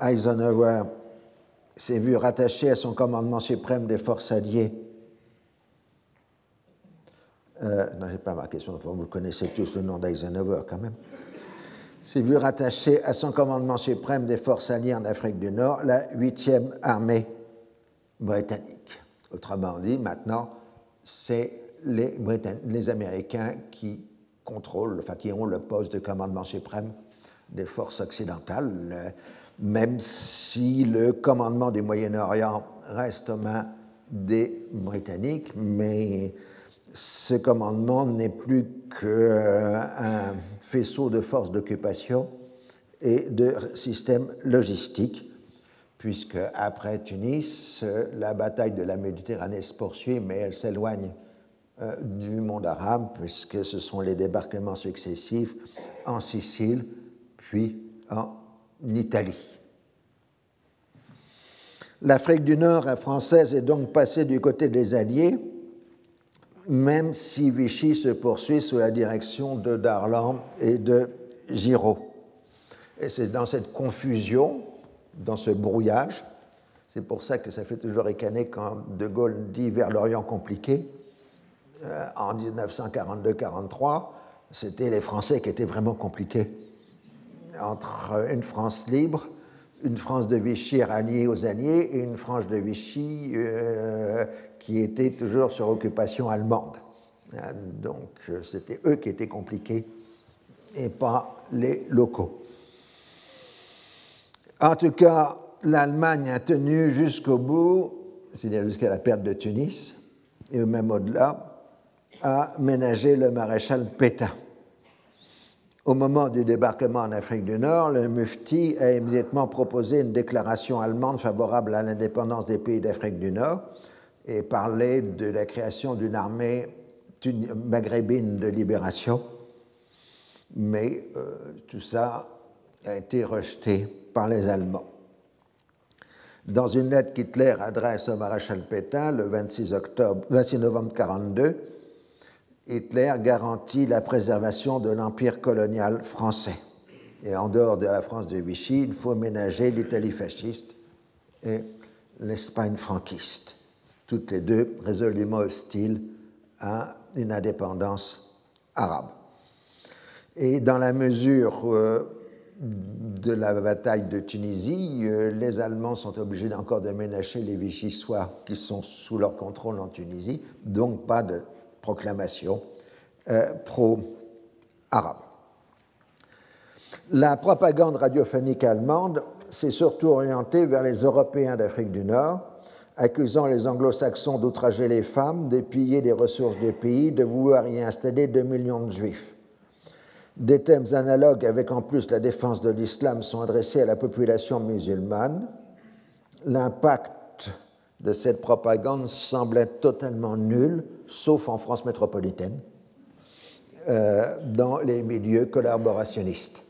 Eisenhower s'est vu rattaché à son commandement suprême des forces alliées. Euh, non, je n'ai pas marqué son nom, vous connaissez tous le nom d'Eisenhower quand même s'est vu rattaché à son commandement suprême des forces alliées en Afrique du Nord, la 8e armée britannique. Autrement dit, maintenant, c'est les, les, Américains qui contrôlent, enfin qui ont le poste de commandement suprême des forces occidentales, même si le commandement du Moyen-Orient reste aux mains des Britanniques, mais ce commandement n'est plus qu'un faisceau de forces d'occupation et de systèmes logistiques, puisque après Tunis, la bataille de la Méditerranée se poursuit, mais elle s'éloigne euh, du monde arabe, puisque ce sont les débarquements successifs en Sicile, puis en Italie. L'Afrique du Nord française est donc passée du côté des Alliés, même si Vichy se poursuit sous la direction de Darlan et de Giraud. Et c'est dans cette confusion, dans ce brouillage, C'est pour ça que ça fait toujours ricaner quand De Gaulle dit vers l'Orient compliqué. Euh, en 1942-43, c'était les Français qui étaient vraiment compliqués. Entre une France libre, une France de Vichy ralliée aux Alliés et une France de Vichy euh, qui était toujours sur occupation allemande. Euh, donc c'était eux qui étaient compliqués et pas les locaux. En tout cas, l'Allemagne a tenu jusqu'au bout, c'est-à-dire jusqu'à la perte de Tunis, et même au-delà, à ménager le maréchal Pétain. Au moment du débarquement en Afrique du Nord, le Mufti a immédiatement proposé une déclaration allemande favorable à l'indépendance des pays d'Afrique du Nord et parlait de la création d'une armée maghrébine de libération. Mais euh, tout ça a été rejeté par les Allemands. Dans une lettre qu'Hitler adresse au maréchal Pétain le 26, octobre, 26 novembre 1942, Hitler garantit la préservation de l'empire colonial français. Et en dehors de la France de Vichy, il faut ménager l'Italie fasciste et l'Espagne franquiste, toutes les deux résolument hostiles à une indépendance arabe. Et dans la mesure euh, de la bataille de Tunisie, euh, les Allemands sont obligés encore de ménager les Vichysois qui sont sous leur contrôle en Tunisie, donc pas de proclamation euh, pro-arabe. La propagande radiophonique allemande s'est surtout orientée vers les Européens d'Afrique du Nord, accusant les anglo-saxons d'outrager les femmes, de piller les ressources du pays, de vouloir y installer 2 millions de juifs. Des thèmes analogues avec en plus la défense de l'islam sont adressés à la population musulmane. L'impact de cette propagande semble être totalement nul, sauf en France métropolitaine, euh, dans les milieux collaborationnistes.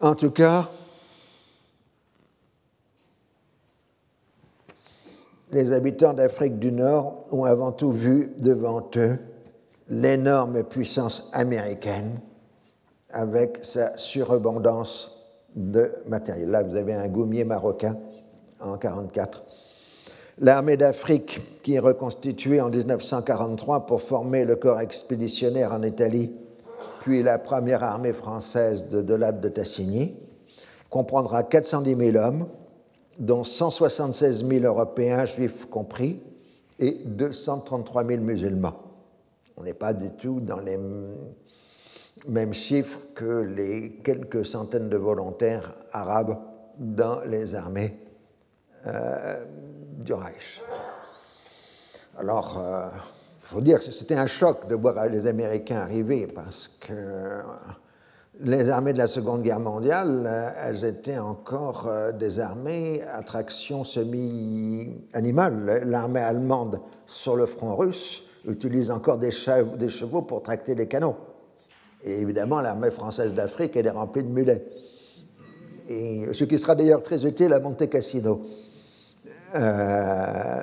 En tout cas, les habitants d'Afrique du Nord ont avant tout vu devant eux l'énorme puissance américaine avec sa surabondance de matériel. Là, vous avez un goumier marocain en 1944. L'armée d'Afrique, qui est reconstituée en 1943 pour former le corps expéditionnaire en Italie, puis la première armée française de Delade de Tassigny, comprendra 410 000 hommes, dont 176 000 Européens, juifs compris, et 233 000 musulmans. On n'est pas du tout dans les mêmes chiffres que les quelques centaines de volontaires arabes dans les armées euh, du Reich. Alors, il euh, faut dire que c'était un choc de voir les Américains arriver parce que les armées de la Seconde Guerre mondiale, euh, elles étaient encore des armées à traction semi-animale. L'armée allemande sur le front russe utilise encore des chevaux, pour tracter les canons. Et évidemment, l'armée française d'Afrique, est remplie de mulets. Et ce qui sera d'ailleurs très utile à Monte Cassino. Euh,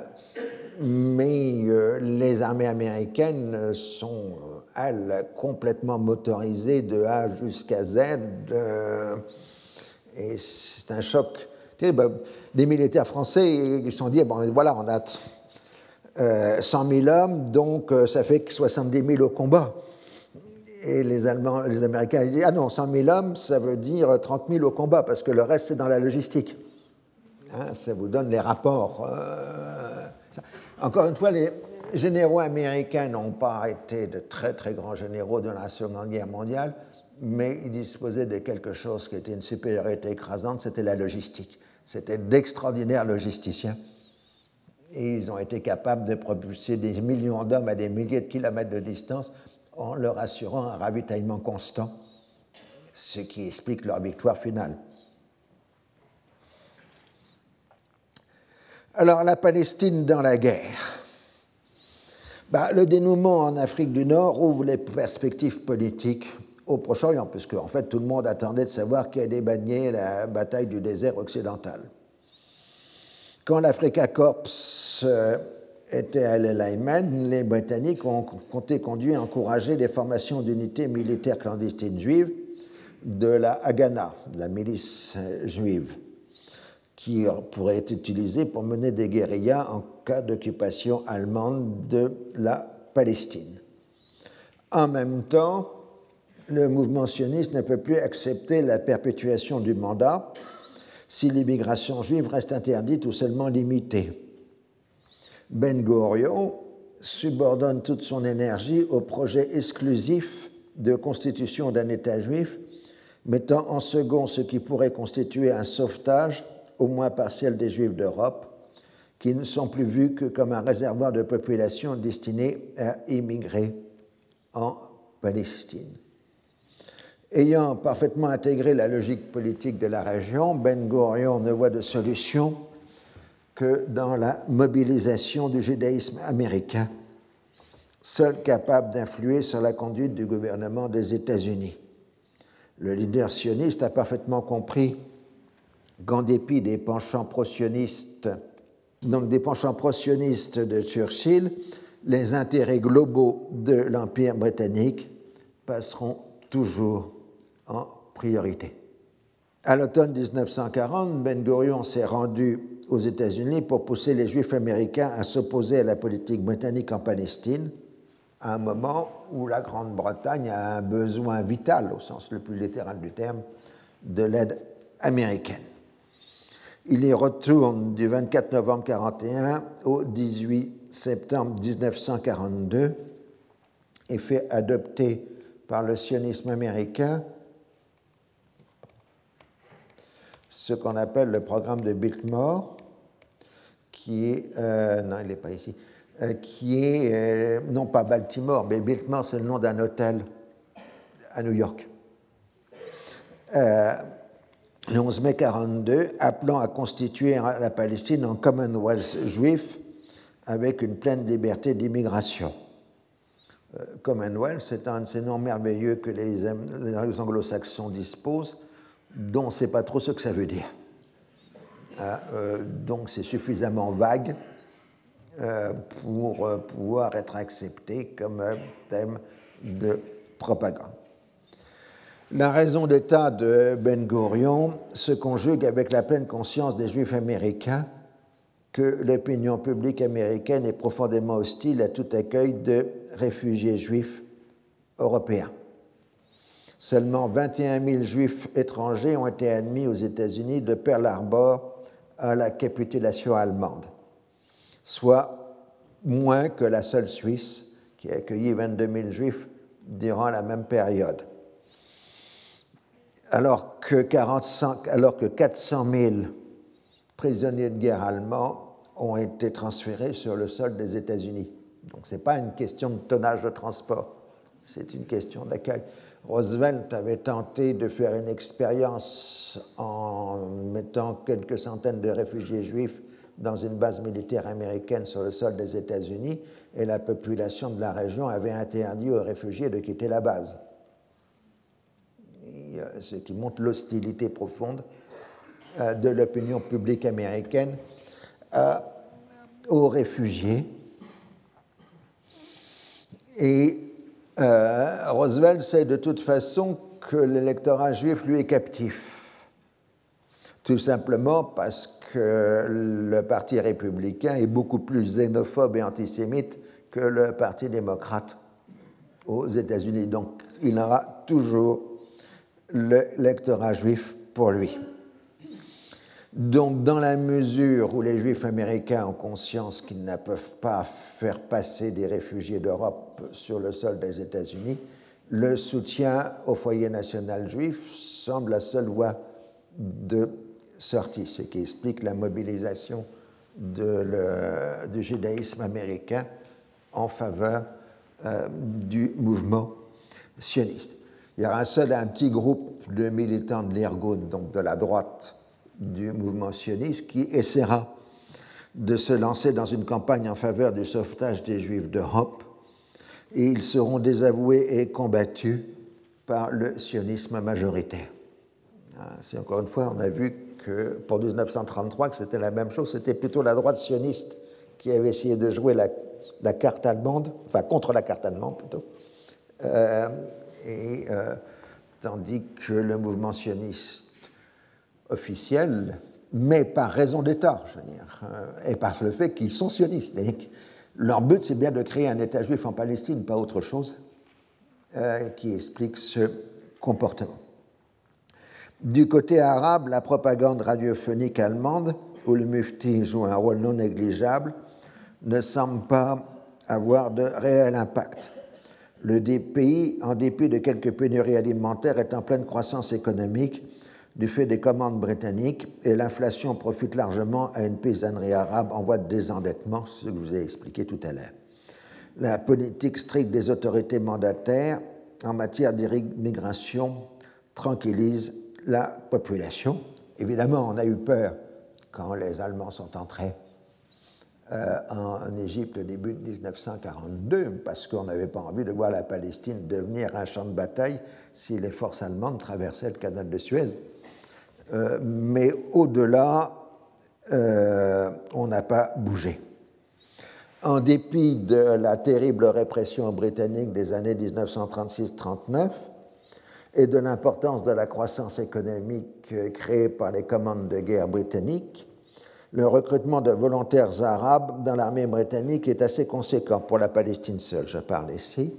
mais euh, les armées américaines sont, complètement motorisées de A jusqu'à Z. Euh, et c'est un choc. Sais, ben, militaires français, ils se sont dit, bon, voilà, on a 100 euh, 000 hommes, donc euh, ça fait 70 000 au combat. Et les, les Américains disent Ah non, 100 000 hommes, ça veut dire 30 000 au combat, parce que le reste, c'est dans la logistique. Hein, ça vous donne les rapports. Euh, Encore une fois, les généraux américains n'ont pas été de très très grands généraux dans la Seconde Guerre mondiale, mais ils disposaient de quelque chose qui était une supériorité écrasante, c'était la logistique. C'était d'extraordinaires logisticiens et ils ont été capables de propulser des millions d'hommes à des milliers de kilomètres de distance en leur assurant un ravitaillement constant, ce qui explique leur victoire finale. Alors la Palestine dans la guerre. Bah, le dénouement en Afrique du Nord ouvre les perspectives politiques au Proche-Orient, puisque fait tout le monde attendait de savoir qui allait bagner la bataille du désert occidental. Quand l'Africa Corps euh, était à Ayman, les Britanniques ont compté conduit à encourager les formations d'unités militaires clandestines juives de la Haganah, la milice euh, juive. Qui pourrait être utilisé pour mener des guérillas en cas d'occupation allemande de la Palestine. En même temps, le mouvement sioniste ne peut plus accepter la perpétuation du mandat si l'immigration juive reste interdite ou seulement limitée. Ben Gurion subordonne toute son énergie au projet exclusif de constitution d'un État juif, mettant en second ce qui pourrait constituer un sauvetage, au moins partiel, des Juifs d'Europe, qui ne sont plus vus que comme un réservoir de population destiné à immigrer en Palestine. Ayant parfaitement intégré la logique politique de la région, Ben Gurion ne voit de solution que dans la mobilisation du judaïsme américain, seul capable d'influer sur la conduite du gouvernement des États-Unis. Le leader sioniste a parfaitement compris qu'en dépit des penchants pro-sionistes, donc des penchants pro-sionistes de Churchill, les intérêts globaux de l'Empire britannique passeront toujours en priorité. À l'automne 1940, Ben Gurion s'est rendu aux États-Unis pour pousser les Juifs américains à s'opposer à la politique britannique en Palestine, à un moment où la Grande-Bretagne a un besoin vital, au sens le plus littéral du terme, de l'aide américaine. Il y retourne du 24 novembre 1941 au 18 septembre 1942 et fait adopter par le sionisme américain ce qu'on appelle le programme de Biltmore, qui est, euh, non, il n'est pas ici, euh, qui est, euh, non pas Baltimore, mais Biltmore, c'est le nom d'un hôtel à New York. Le 11 mai 42, appelant à constituer la Palestine en Commonwealth juif avec une pleine liberté d'immigration. Commonwealth, c'est un de ces noms merveilleux que les, anglo-saxons disposent, dont on ne sait pas trop ce que ça veut dire. Ah, euh, donc c'est suffisamment vague euh, pour euh, pouvoir être accepté comme thème de propagande. La raison d'État de Ben Gurion se conjugue avec la pleine conscience des Juifs américains que l'opinion publique américaine est profondément hostile à tout accueil de réfugiés juifs européens. Seulement 21 000 juifs étrangers ont été admis aux États-Unis de Pearl Harbor à la capitulation allemande, soit moins que la seule Suisse qui a accueilli 22 000 juifs durant la même période. Alors que, 45, alors que 400 000 prisonniers de guerre allemands ont été transférés sur le sol des États-Unis. Donc ce n'est pas une question de tonnage de transport, c'est une question d'accueil. Roosevelt avait tenté de faire une expérience en mettant quelques centaines de réfugiés juifs dans une base militaire américaine sur le sol des États-Unis et la population de la région avait interdit aux réfugiés de quitter la base. Euh, ce qui montre l'hostilité profonde euh, de l'opinion publique américaine euh, aux réfugiés. Et Roosevelt sait de toute façon que l'électorat juif lui est captif, tout simplement parce que le Parti républicain est beaucoup plus xénophobe et antisémite que le Parti démocrate aux États-Unis. Donc il aura toujours l'électorat juif pour lui. Donc, dans la mesure où les Juifs américains ont conscience qu'ils ne peuvent pas faire passer des réfugiés d'Europe sur le sol des États-Unis, le soutien au foyer national juif semble la seule voie de sortie, ce qui explique la mobilisation du judaïsme américain en faveur euh, du mouvement sioniste. Il y a un seul, un petit groupe de militants de l'Irgun, donc de la droite, du mouvement sioniste qui essaiera de se lancer dans une campagne en faveur du sauvetage des Juifs d'Europe et ils seront désavoués et combattus par le sionisme majoritaire. Ah, c'est encore une fois, on a vu que pour 1933 que c'était la même chose, c'était plutôt la droite sioniste qui avait essayé de jouer la, carte allemande, enfin contre la carte allemande plutôt, euh, et euh, tandis que le mouvement sioniste officiel mais par raison d'État, je veux dire, euh, et par le fait qu'ils sont sionistes. Leur but, c'est bien de créer un État juif en Palestine, pas autre chose, euh, qui explique ce comportement. Du côté arabe, la propagande radiophonique allemande, où le mufti joue un rôle non négligeable, ne semble pas avoir de réel impact. Le pays, en dépit de quelques pénuries alimentaires, est en pleine croissance économique du fait des commandes britanniques et l'inflation profite largement à une paysannerie arabe en voie de désendettement, ce que je vous ai expliqué tout à l'heure. La politique stricte des autorités mandataires en matière d'immigration tranquillise la population. Évidemment, on a eu peur quand les Allemands sont entrés euh, en Égypte au début de 1942, parce qu'on n'avait pas envie de voir la Palestine devenir un champ de bataille si les forces allemandes traversaient le canal de Suez. Euh, mais au-delà, euh, on n'a pas bougé. En dépit de la terrible répression britannique des années 1936-39 et de l'importance de la croissance économique créée par les commandes de guerre britanniques, le recrutement de volontaires arabes dans l'armée britannique est assez conséquent pour la Palestine seule, je parle ici.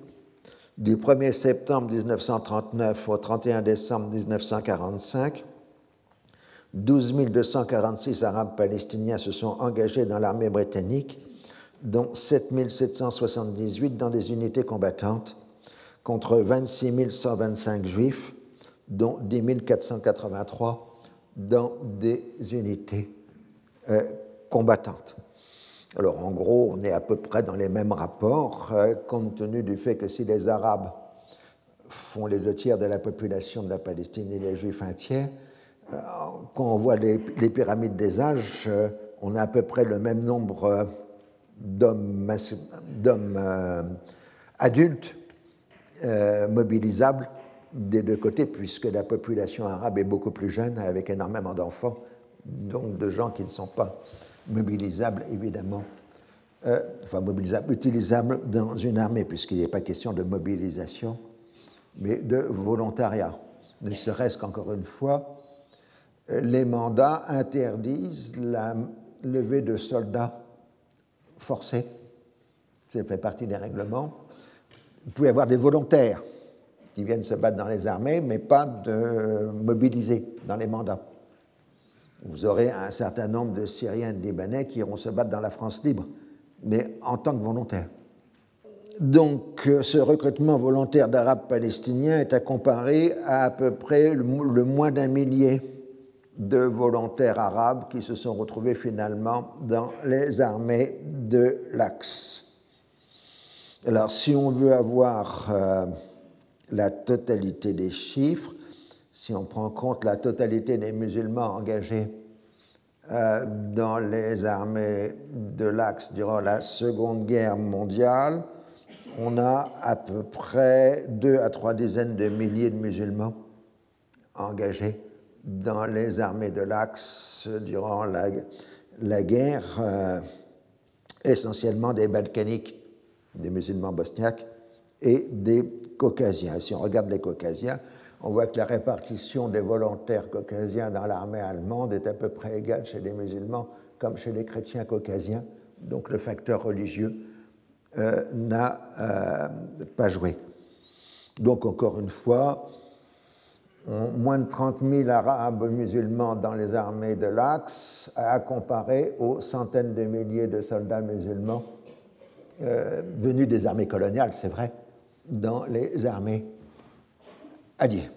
Du 1er septembre 1939 au 31 décembre 1945, 12 246 Arabes palestiniens se sont engagés dans l'armée britannique, dont 7 778 dans des unités combattantes, contre 26 125 Juifs, dont 10 483 dans des unités euh, combattantes. Alors en gros, on est à peu près dans les mêmes rapports, euh, compte tenu du fait que si les Arabes font les deux tiers de la population de la Palestine et les Juifs un tiers, euh, quand on voit les, pyramides des âges, on a à peu près le même nombre d'hommes adultes mobilisables des deux côtés, puisque la population arabe est beaucoup plus jeune, avec énormément d'enfants, donc de gens qui ne sont pas mobilisables, évidemment, enfin mobilisables, utilisables dans une armée, puisqu'il n'est pas question de mobilisation, mais de volontariat. Ne serait-ce qu'encore une fois, les mandats interdisent la levée de soldats forcés. Ça fait partie des règlements. Vous pouvez avoir des volontaires qui viennent se battre dans les armées, mais pas de mobilisés dans les mandats. Vous aurez un certain nombre de Syriens et de Libanais qui iront se battre dans la France libre, mais en tant que volontaires. Donc, ce recrutement volontaire d'Arabes palestiniens est à comparer à à peu près le moins d'un millier de volontaires arabes qui se sont retrouvés finalement dans les armées de l'Axe. Alors si on veut avoir euh, la totalité des chiffres, si on prend en compte la totalité des musulmans engagés euh, dans les armées de l'Axe durant la Seconde Guerre mondiale, on a à peu près deux à trois dizaines de milliers de musulmans engagés dans les armées de l'Axe durant la, guerre, euh, essentiellement des Balkaniques, des musulmans bosniaques et des Caucasiens. Si on regarde les Caucasiens, on voit que la répartition des volontaires caucasiens dans l'armée allemande est à peu près égale chez les musulmans comme chez les chrétiens caucasiens, donc le facteur religieux euh, n'a euh, pas joué. Donc encore une fois, moins de 30 000 Arabes musulmans dans les armées de l'Axe, à comparer aux centaines de milliers de soldats musulmans euh, venus des armées coloniales, c'est vrai, dans les armées alliées.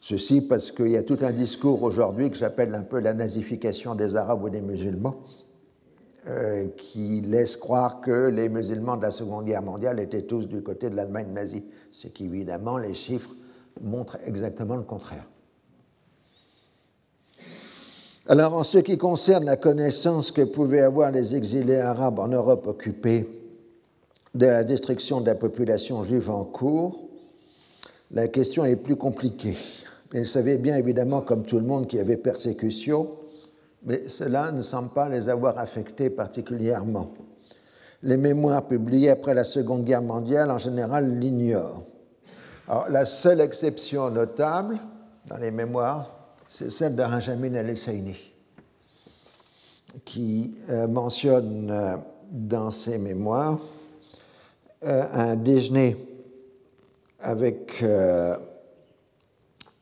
Ceci parce qu'il y a tout un discours aujourd'hui que j'appelle un peu la nazification des Arabes ou des musulmans, euh, qui laisse croire que les musulmans de la Seconde Guerre mondiale étaient tous du côté de l'Allemagne nazie, ce qui évidemment les chiffres montrent exactement le contraire. Alors en ce qui concerne la connaissance que pouvaient avoir les exilés arabes en Europe occupée de la destruction de la population juive en cours, la question est plus compliquée. Ils savaient bien évidemment, comme tout le monde, qu'il y avait persécution, mais cela ne semble pas les avoir affectés particulièrement. Les mémoires publiées après la Seconde Guerre mondiale, en général, l'ignorent. La seule exception notable dans les mémoires c'est celle de Benjamin El-Husseini, qui euh, mentionne euh, dans ses mémoires un déjeuner avec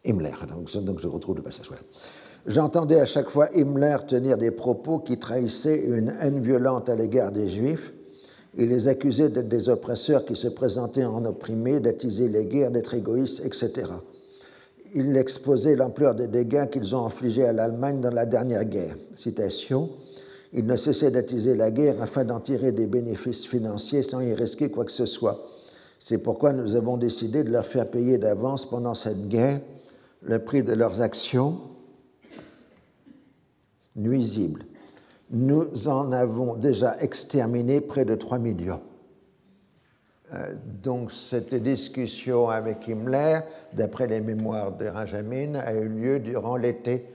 Himmler. Donc, donc, je retrouve le passage. J'entendais à chaque fois Himmler tenir des propos qui trahissaient une haine violente à l'égard des Juifs il les accusait d'être des oppresseurs qui se présentaient en opprimés, d'attiser les guerres, d'être égoïstes, etc. Il exposait l'ampleur des dégâts qu'ils ont infligés à l'Allemagne dans la dernière guerre. Citation Il ne cessait d'attiser la guerre afin d'en tirer des bénéfices financiers sans y risquer quoi que ce soit. C'est pourquoi nous avons décidé de leur faire payer d'avance pendant cette guerre le prix de leurs actions nuisibles nous en avons déjà exterminé près de 3 millions. Euh, donc cette discussion avec Himmler, d'après les mémoires de Benjamin, a eu lieu durant l'été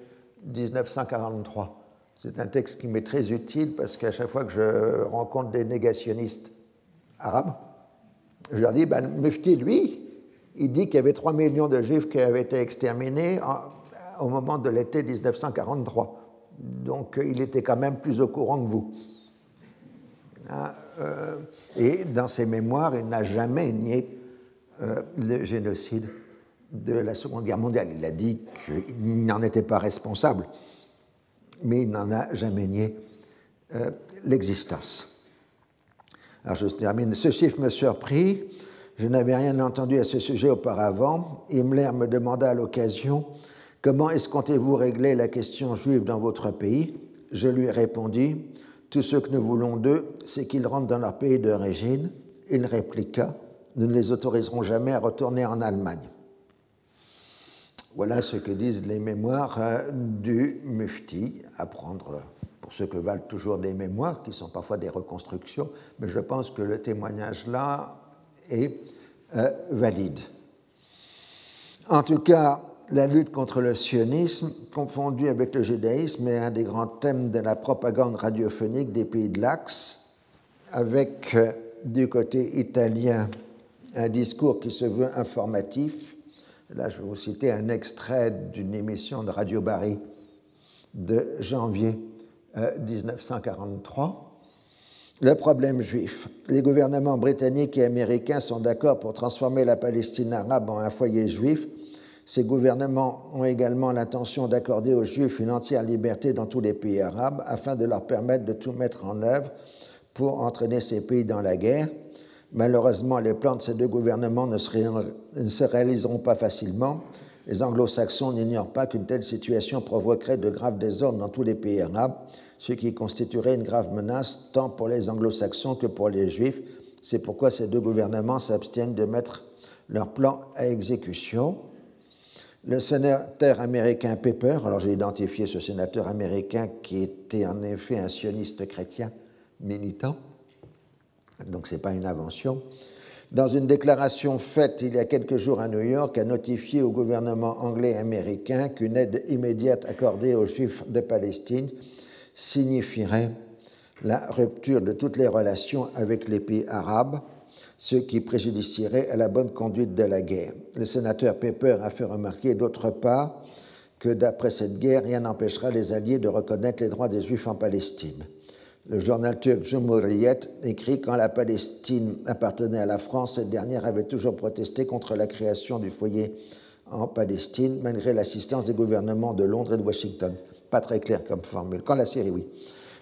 1943. C'est un texte qui m'est très utile parce qu'à chaque fois que je rencontre des négationnistes arabes, je leur dis, ben, Mufti, lui, il dit qu'il y avait 3 millions de juifs qui avaient été exterminés au moment de l'été 1943 donc euh, il était quand même plus au courant que vous. Hein, euh, et dans ses mémoires, il n'a jamais nié euh, le génocide de la Seconde Guerre mondiale. Il a dit qu'il n'en était pas responsable, mais il n'en a jamais nié l'existence. Alors je termine. Ce chiffre me surprit. Je n'avais rien entendu à ce sujet auparavant. Himmler me demanda à l'occasion Comment escomptez-vous régler la question juive dans votre pays? Je lui répondis Tout ce que nous voulons d'eux, c'est qu'ils rentrent dans leur pays d'origine. Il répliqua Nous ne les autoriserons jamais à retourner en Allemagne. Voilà ce que disent les mémoires euh, du Mufti, à prendre ce que valent toujours des mémoires, qui sont parfois des reconstructions, mais je pense que le témoignage là est euh, valide. En tout cas, la lutte contre le sionisme, confondu avec le judaïsme, est un des grands thèmes de la propagande radiophonique des pays de l'Axe, avec euh, du côté italien un discours qui se veut informatif. Là, je vais vous citer un extrait d'une émission de Radio Bari de janvier 1943. Euh, le problème juif. Les gouvernements britanniques et américains sont d'accord pour transformer la Palestine arabe en un foyer juif ces gouvernements ont également l'intention d'accorder aux Juifs une entière liberté dans tous les pays arabes afin de leur permettre de tout mettre en œuvre pour entraîner ces pays dans la guerre. Malheureusement, les plans de ces deux gouvernements ne se, réaliseront pas facilement. Les anglo-saxons n'ignorent pas qu'une telle situation provoquerait de graves désordres dans tous les pays arabes, ce qui constituerait une grave menace tant pour les anglo-saxons que pour les juifs. C'est pourquoi ces deux gouvernements s'abstiennent de mettre leurs plans à exécution. Le sénateur américain Pepper, alors j'ai identifié ce sénateur américain qui était en effet un sioniste chrétien militant, donc ce n'est pas une invention, dans une déclaration faite il y a quelques jours à New York, a notifié au gouvernement anglais et américain qu'une aide immédiate accordée aux Juifs de Palestine signifierait la rupture de toutes les relations avec les pays arabes ce qui préjudicierait à la bonne conduite de la guerre. Le sénateur Pepper a fait remarquer d'autre part que d'après cette guerre, rien n'empêchera les Alliés de reconnaître les droits des Juifs en Palestine. Le journal turc Cumhuriyet écrit Quand la Palestine appartenait à la France, cette dernière avait toujours protesté contre la création du foyer en Palestine, malgré l'assistance des gouvernements de Londres et de Washington. Pas très clair comme formule. Quand la Syrie, oui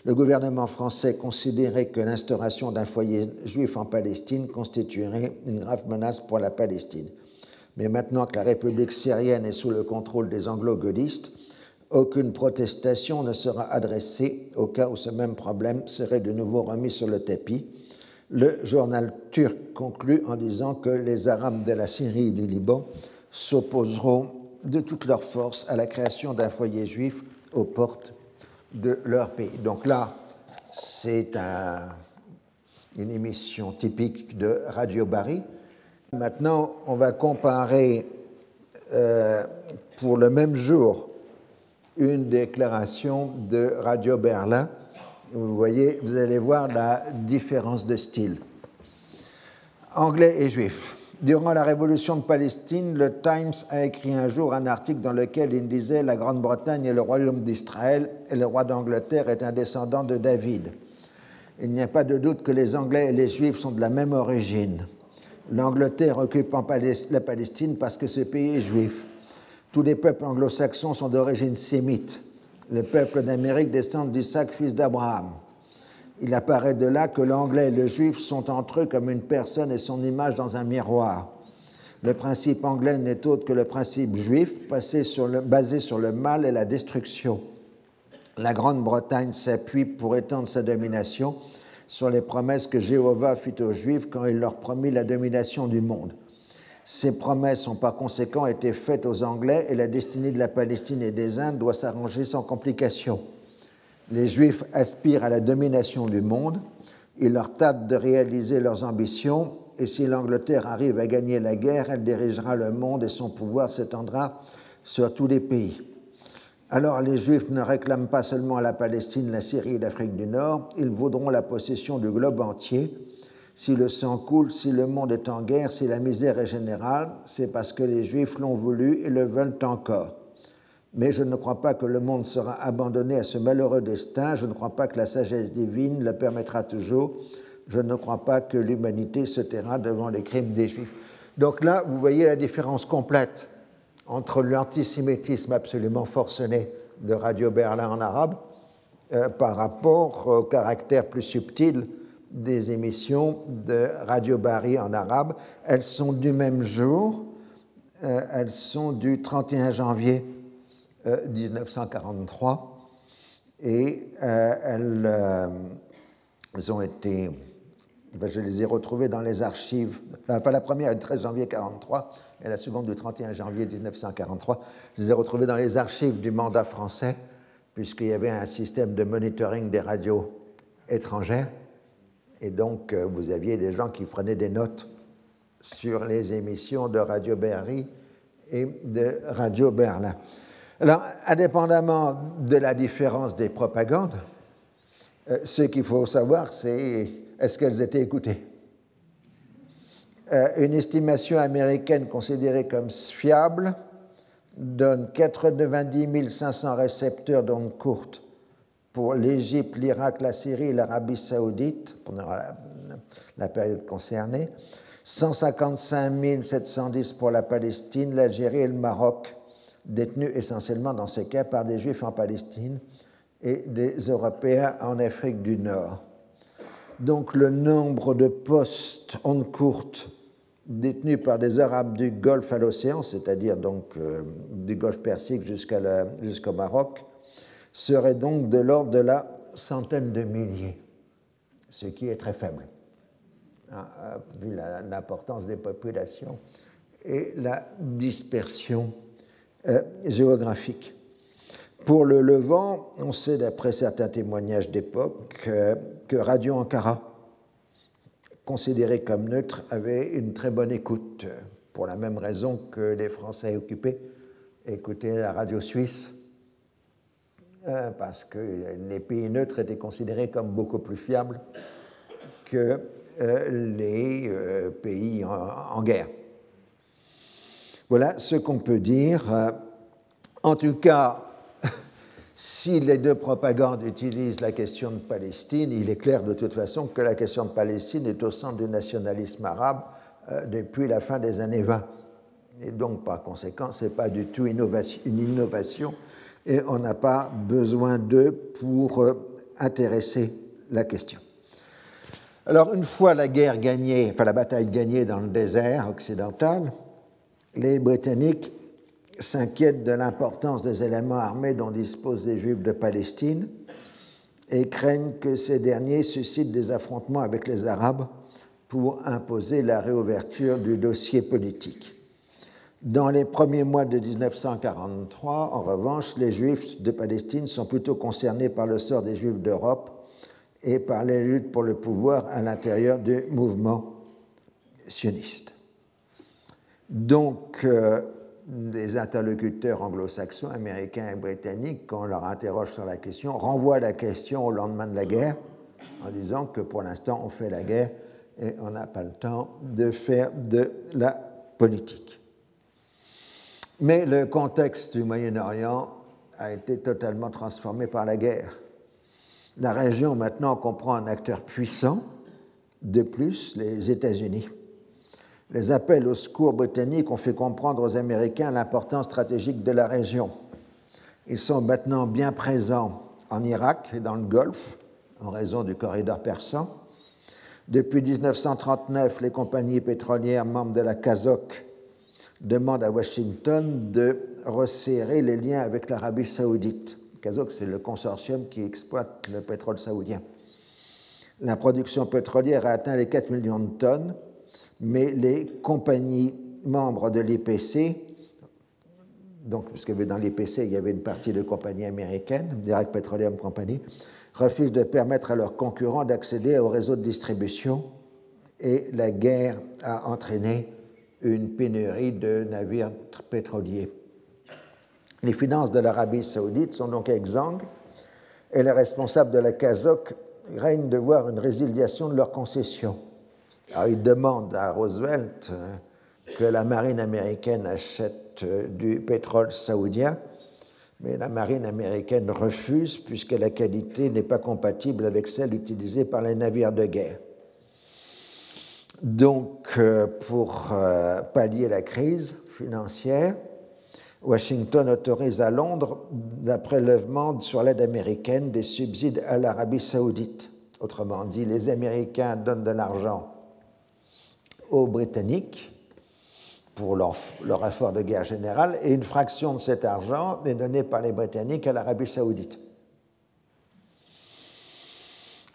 le gouvernement français considérait que l'instauration d'un foyer juif en Palestine constituerait une grave menace pour la Palestine. Mais maintenant que la République syrienne est sous le contrôle des anglo-gaullistes, aucune protestation ne sera adressée au cas où ce même problème serait de nouveau remis sur le tapis. Le journal turc conclut en disant que les Arabes de la Syrie et du Liban s'opposeront de toutes leurs forces à la création d'un foyer juif aux portes de leur pays. Donc là, c'est une émission typique de Radio Bari. Maintenant, on va comparer euh, pour le même jour une déclaration de Radio Berlin. Vous voyez, vous allez voir la différence de style. Anglais et juif. Durant la révolution de Palestine, le Times a écrit un jour un article dans lequel il disait La Grande-Bretagne est le royaume d'Israël et le roi d'Angleterre est un descendant de David. Il n'y a pas de doute que les Anglais et les Juifs sont de la même origine. L'Angleterre occupe la Palestine parce que ce pays est juif. Tous les peuples anglo-saxons sont d'origine sémite. Le peuple d'Amérique descend d'Isaac, fils d'Abraham. Il apparaît de là que l'anglais et le juif sont entre eux comme une personne et son image dans un miroir. Le principe anglais n'est autre que le principe juif basé sur le, mal et la destruction. La Grande-Bretagne s'appuie pour étendre sa domination sur les promesses que Jéhovah fit aux Juifs quand il leur promit la domination du monde. Ces promesses ont par conséquent été faites aux Anglais et la destinée de la Palestine et des Indes doit s'arranger sans complication. Les Juifs aspirent à la domination du monde, il leur tâte de réaliser leurs ambitions et si l'Angleterre arrive à gagner la guerre, elle dirigera le monde et son pouvoir s'étendra sur tous les pays. Alors les Juifs ne réclament pas seulement la Palestine, la Syrie et l'Afrique du Nord, ils voudront la possession du globe entier. Si le sang coule, si le monde est en guerre, si la misère est générale, c'est parce que les Juifs l'ont voulu et le veulent encore. Mais je ne crois pas que le monde sera abandonné à ce malheureux destin, je ne crois pas que la sagesse divine le permettra toujours, je ne crois pas que l'humanité se taira devant les crimes des Juifs. Donc là, vous voyez la différence complète entre l'antisémitisme absolument forcené de Radio Berlin en arabe euh, par rapport au caractère plus subtil des émissions de Radio Bari en arabe. Elles sont du même jour, euh, elles sont du 31 janvier 1943 euh, et elles, elles, ont été, je les ai retrouvées dans les archives, enfin la première le 13 janvier 1943 et la seconde du 31 janvier 1943. Je les ai retrouvées dans les archives du mandat français, puisqu'il y avait un système de monitoring des radios étrangères. Et donc, euh, vous aviez des gens qui prenaient des notes sur les émissions de Radio Berry et de Radio Berlin. Alors, indépendamment de la différence des propagandes, euh, ce qu'il faut savoir, c'est est-ce qu'elles étaient écoutées? Euh, une estimation américaine considérée comme fiable donne 90 500 récepteurs d'ondes courtes pour l'Égypte, l'Irak, la Syrie et l'Arabie saoudite pendant la, la, période concernée, 155 710 pour la Palestine, l'Algérie et le Maroc, détenus essentiellement dans ces cas par des Juifs en Palestine et des Européens en Afrique du Nord. Donc le nombre de postes ondes courtes détenus par des Arabes du Golfe à l'océan, c'est-à-dire donc euh, du Golfe Persique jusqu'au Maroc, serait donc de l'ordre de la centaine de milliers, ce qui est très faible, hein, euh, vu l'importance des populations et la dispersion géographique. Pour le Levant, on sait d'après certains témoignages d'époque que Radio Ankara, considéré comme neutre, avait une très bonne écoute, pour la même raison que les Français occupés écoutaient la radio suisse, euh, parce que les pays neutres étaient considérés comme beaucoup plus fiables que euh, les euh, pays en, guerre. Voilà ce qu'on peut dire. En tout cas, si les deux propagandes utilisent la question de Palestine, il est clair de toute façon que la question de Palestine est au centre du nationalisme arabe euh, depuis la fin des années 20. Et donc, par conséquent, ce n'est pas du tout une innovation et on n'a pas besoin d'eux pour euh, intéresser la question. Alors, une fois la guerre gagnée, enfin la bataille gagnée dans le désert occidental, les Britanniques s'inquiètent de l'importance des éléments armés dont disposent les Juifs de Palestine et craignent que ces derniers suscitent des affrontements avec les Arabes pour imposer la réouverture du dossier politique. Dans les premiers mois de 1943, en revanche, les Juifs de Palestine sont plutôt concernés par le sort des Juifs d'Europe et par les luttes pour le pouvoir à l'intérieur du mouvement sioniste. Donc, euh, des interlocuteurs anglo-saxons, américains et britanniques, quand on leur interroge sur la question, renvoient la question au lendemain de la guerre en disant que pour l'instant on fait la guerre et on n'a pas le temps de faire de la politique. Mais le contexte du Moyen-Orient a été totalement transformé par la guerre. La région maintenant comprend un acteur puissant, de plus les États-Unis. Les appels au secours britanniques ont fait comprendre aux Américains l'importance stratégique de la région. Ils sont maintenant bien présents en Irak et dans le Golfe, en raison du corridor persan. Depuis 1939, les compagnies pétrolières membres de la CASOC demandent à Washington de resserrer les liens avec l'Arabie saoudite. CASOC, c'est le consortium qui exploite le pétrole saoudien. La production pétrolière a atteint les 4 millions de tonnes, mais les compagnies membres de l'IPC, donc puisque dans l'IPC il y avait une partie de compagnies américaines, Direct Petroleum Company, refusent de permettre à leurs concurrents d'accéder au réseau de distribution et la guerre a entraîné une pénurie de navires pétroliers. Les finances de l'Arabie saoudite sont donc exsangues et les responsables de la CASOC craignent de voir une résiliation de leurs concessions. Alors, ils demandent à Roosevelt euh, que la marine américaine achète euh, du pétrole saoudien, mais la marine américaine refuse puisque la qualité n'est pas compatible avec celle utilisée par les navires de guerre. Donc, euh, pour pallier la crise financière, Washington autorise à Londres d'un prélèvement sur l'aide américaine des subsides à l'Arabie saoudite. Autrement dit, les Américains donnent de l'argent aux Britanniques pour leur, effort de guerre générale et une fraction de cet argent est donnée par les Britanniques à l'Arabie saoudite.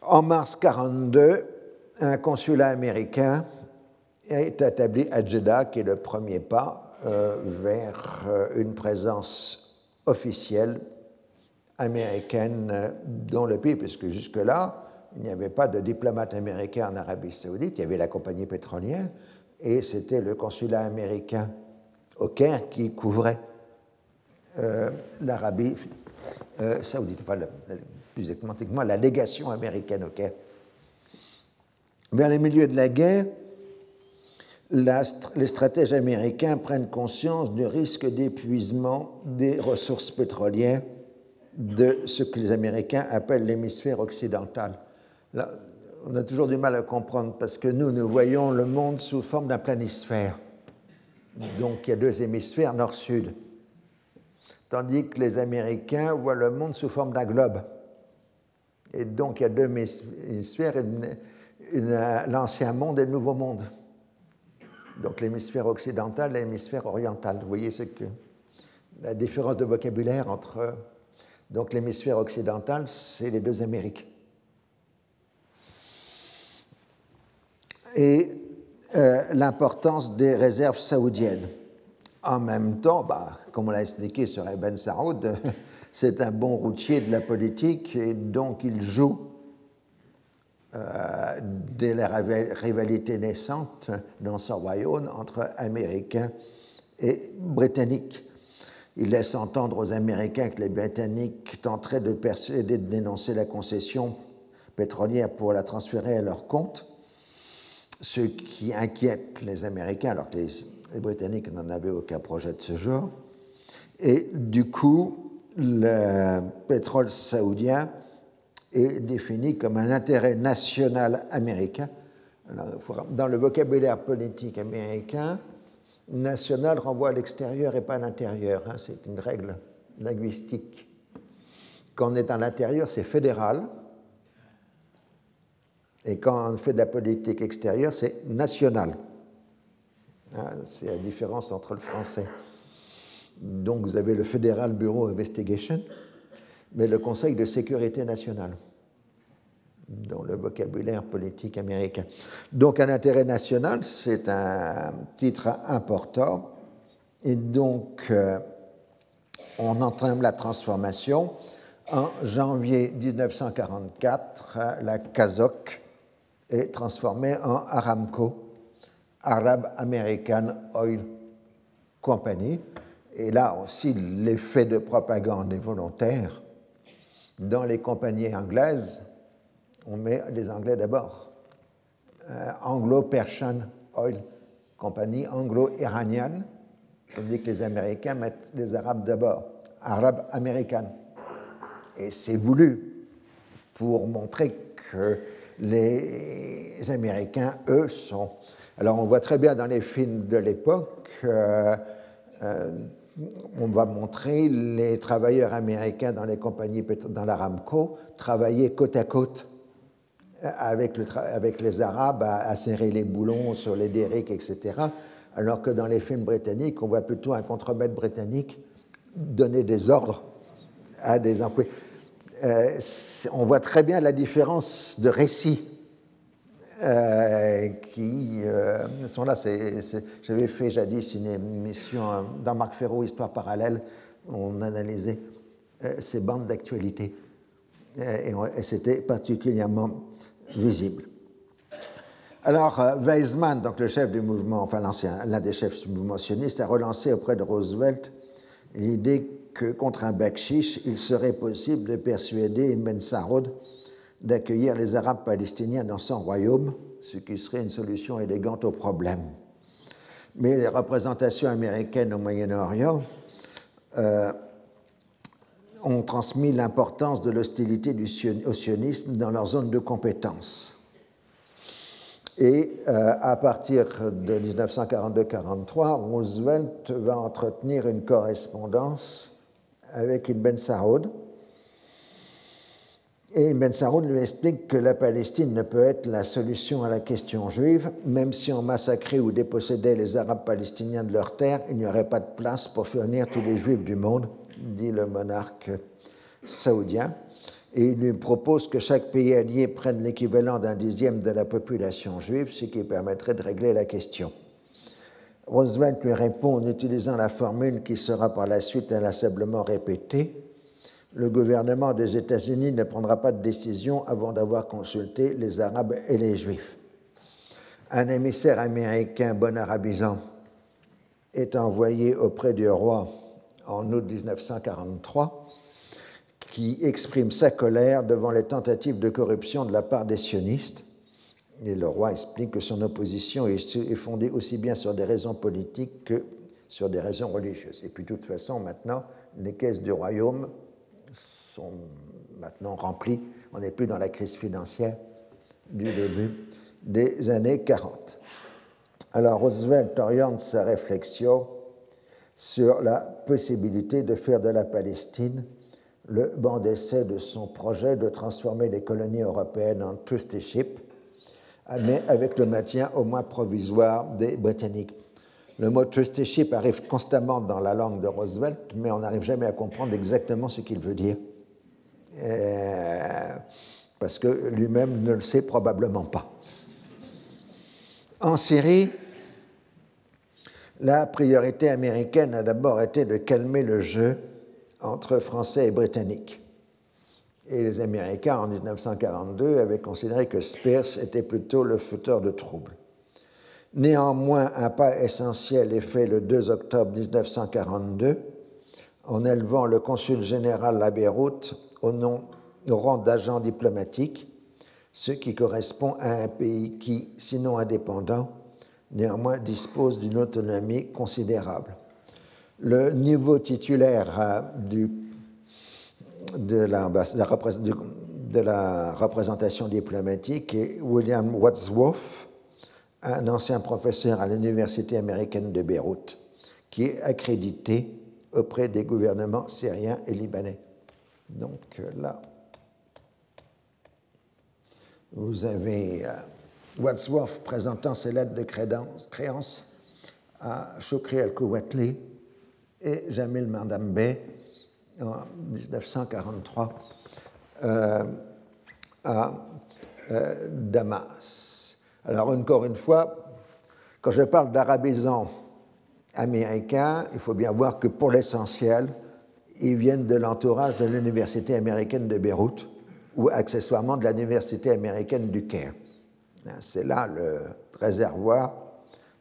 En mars 1942, un consulat américain est établi à Jeddah, qui est le premier pas euh, vers euh, une présence officielle américaine euh, dans le pays, puisque jusque-là, il n'y avait pas de diplomate américain en Arabie saoudite, il y avait la compagnie pétrolière, et c'était le consulat américain au Caire qui couvrait l'Arabie saoudite, enfin, plus exactement la légation américaine au Caire. Vers les milieux de la guerre, les stratèges américains prennent conscience du risque d'épuisement des ressources pétrolières de ce que les Américains appellent l'hémisphère occidental. On a toujours du mal à comprendre parce que nous, nous voyons le monde sous forme d'un planisphère. Donc il y a deux hémisphères, nord-sud. Tandis que les Américains voient le monde sous forme d'un globe. Et donc il y a deux hémisphères, l'ancien monde et le nouveau monde donc l'hémisphère occidental et l'hémisphère oriental. Vous voyez ce que la différence de vocabulaire entre donc l'hémisphère occidental, c'est les deux Amériques. Et euh, l'importance des réserves saoudiennes. En même temps, bah, comme on l'a expliqué sur Ibn Saoud, c'est un bon routier de la politique et donc il joue euh, dès la rivalité naissante dans son royaume entre Américains et Britanniques. Il laisse entendre aux Américains que les Britanniques tenteraient de persuader de dénoncer la concession pétrolière pour la transférer à leur compte, ce qui inquiète les Américains alors que les, Britanniques n'en avaient aucun projet de ce genre. Et du coup, le pétrole saoudien est défini comme un intérêt national américain. Dans le vocabulaire politique américain, national renvoie à l'extérieur et pas à l'intérieur. Hein, c'est une règle linguistique. Quand on est à l'intérieur, c'est fédéral. Et quand on fait de la politique extérieure, c'est national. Hein, c'est la différence entre le français. Donc vous avez le Federal Bureau Investigation, mais le Conseil de sécurité nationale dans le vocabulaire politique américain. Donc un intérêt national, c'est un titre important, et donc euh, on entraîne la transformation. En janvier 1944, la CASOC est transformée en Aramco, Arab American Oil Company. Et là aussi, l'effet de propagande est volontaire dans les compagnies anglaises, on met les Anglais d'abord. Anglo-Persian Oil Company, anglo-iranienne, tandis que les Américains mettent les Arabes d'abord, Arabes américaines. Et c'est voulu pour montrer que les Américains, eux, sont... Alors on voit très bien dans les films de l'époque, euh, euh, on va montrer les travailleurs américains dans les compagnies, dans l'Aramco, travailler côte à côte avec, le avec les Arabes à, serrer les boulons sur les derricks, etc. Alors que dans les films britanniques, on voit plutôt un contremaître britannique donner des ordres à des employés. Euh, on voit très bien la différence de récit euh, qui euh, sont là. J'avais fait jadis une émission dans Marc Ferro, Histoire parallèle, on analysait ces bandes d'actualité. Et, c'était particulièrement visible. Alors, Weizmann, donc le chef du mouvement, enfin l'un des chefs du mouvement sioniste, a relancé auprès de Roosevelt l'idée que contre un bakchiche, il serait possible de persuader Ibn Saroud d'accueillir les Arabes palestiniens dans son royaume, ce qui serait une solution élégante au problème. Mais les représentations américaines au Moyen-Orient euh, ont transmis l'importance de l'hostilité au sionisme dans leur zone de compétence. Et euh, à partir de 1942-43, Roosevelt va entretenir une correspondance avec Ibn Saoud. Et Ibn Saoud lui explique que la Palestine ne peut être la solution à la question juive, même si on massacrait ou dépossédait les Arabes palestiniens de leurs terres, il n'y aurait pas de place pour fournir tous les Juifs du monde, dit le monarque saoudien. Et il lui propose que chaque pays allié prenne l'équivalent d'un dixième de la population juive, ce qui permettrait de régler la question. Roosevelt lui répond en utilisant la formule qui sera par la suite inlassablement répétée. Le gouvernement des États-Unis ne prendra pas de décision avant d'avoir consulté les Arabes et les Juifs. Un émissaire américain bon arabisant est envoyé auprès du roi en août 1943 qui exprime sa colère devant les tentatives de corruption de la part des sionistes et le roi explique que son opposition est fondée aussi bien sur des raisons politiques que sur des raisons religieuses. Et puis, de toute façon, maintenant, les caisses du royaume sont maintenant remplies. On n'est plus dans la crise financière du début des années 40. Alors, Roosevelt oriente sa réflexion sur la possibilité de faire de la Palestine le banc d'essai de son projet de transformer les colonies européennes en trusteeship mais avec le maintien au moins provisoire des Britanniques. Le mot trusteeship arrive constamment dans la langue de Roosevelt, mais on n'arrive jamais à comprendre exactement ce qu'il veut dire, euh, parce que lui-même ne le sait probablement pas. En Syrie, la priorité américaine a d'abord été de calmer le jeu entre Français et Britanniques. Et les Américains, en 1942, avaient considéré que Spears était plutôt le fauteur de troubles. Néanmoins, un pas essentiel est fait le 2 octobre 1942 en élevant le consul général à Beyrouth au, rang d'agent diplomatique, ce qui correspond à un pays qui, sinon indépendant, néanmoins dispose d'une autonomie considérable. Le niveau titulaire euh, du de la, représentation diplomatique est William Wadsworth, un ancien professeur à l'Université américaine de Beyrouth, qui est accrédité auprès des gouvernements syriens et libanais. Donc euh, là, vous avez euh, Wadsworth présentant ses lettres de créance à Choukri al-Kouatli et Jamil Mandambe, en 1943 euh, à euh, Damas. Alors encore une fois, quand je parle d'arabisants américains, il faut bien voir que pour l'essentiel, ils viennent de l'entourage de l'Université américaine de Beyrouth ou accessoirement de l'Université américaine du Caire. C'est là le réservoir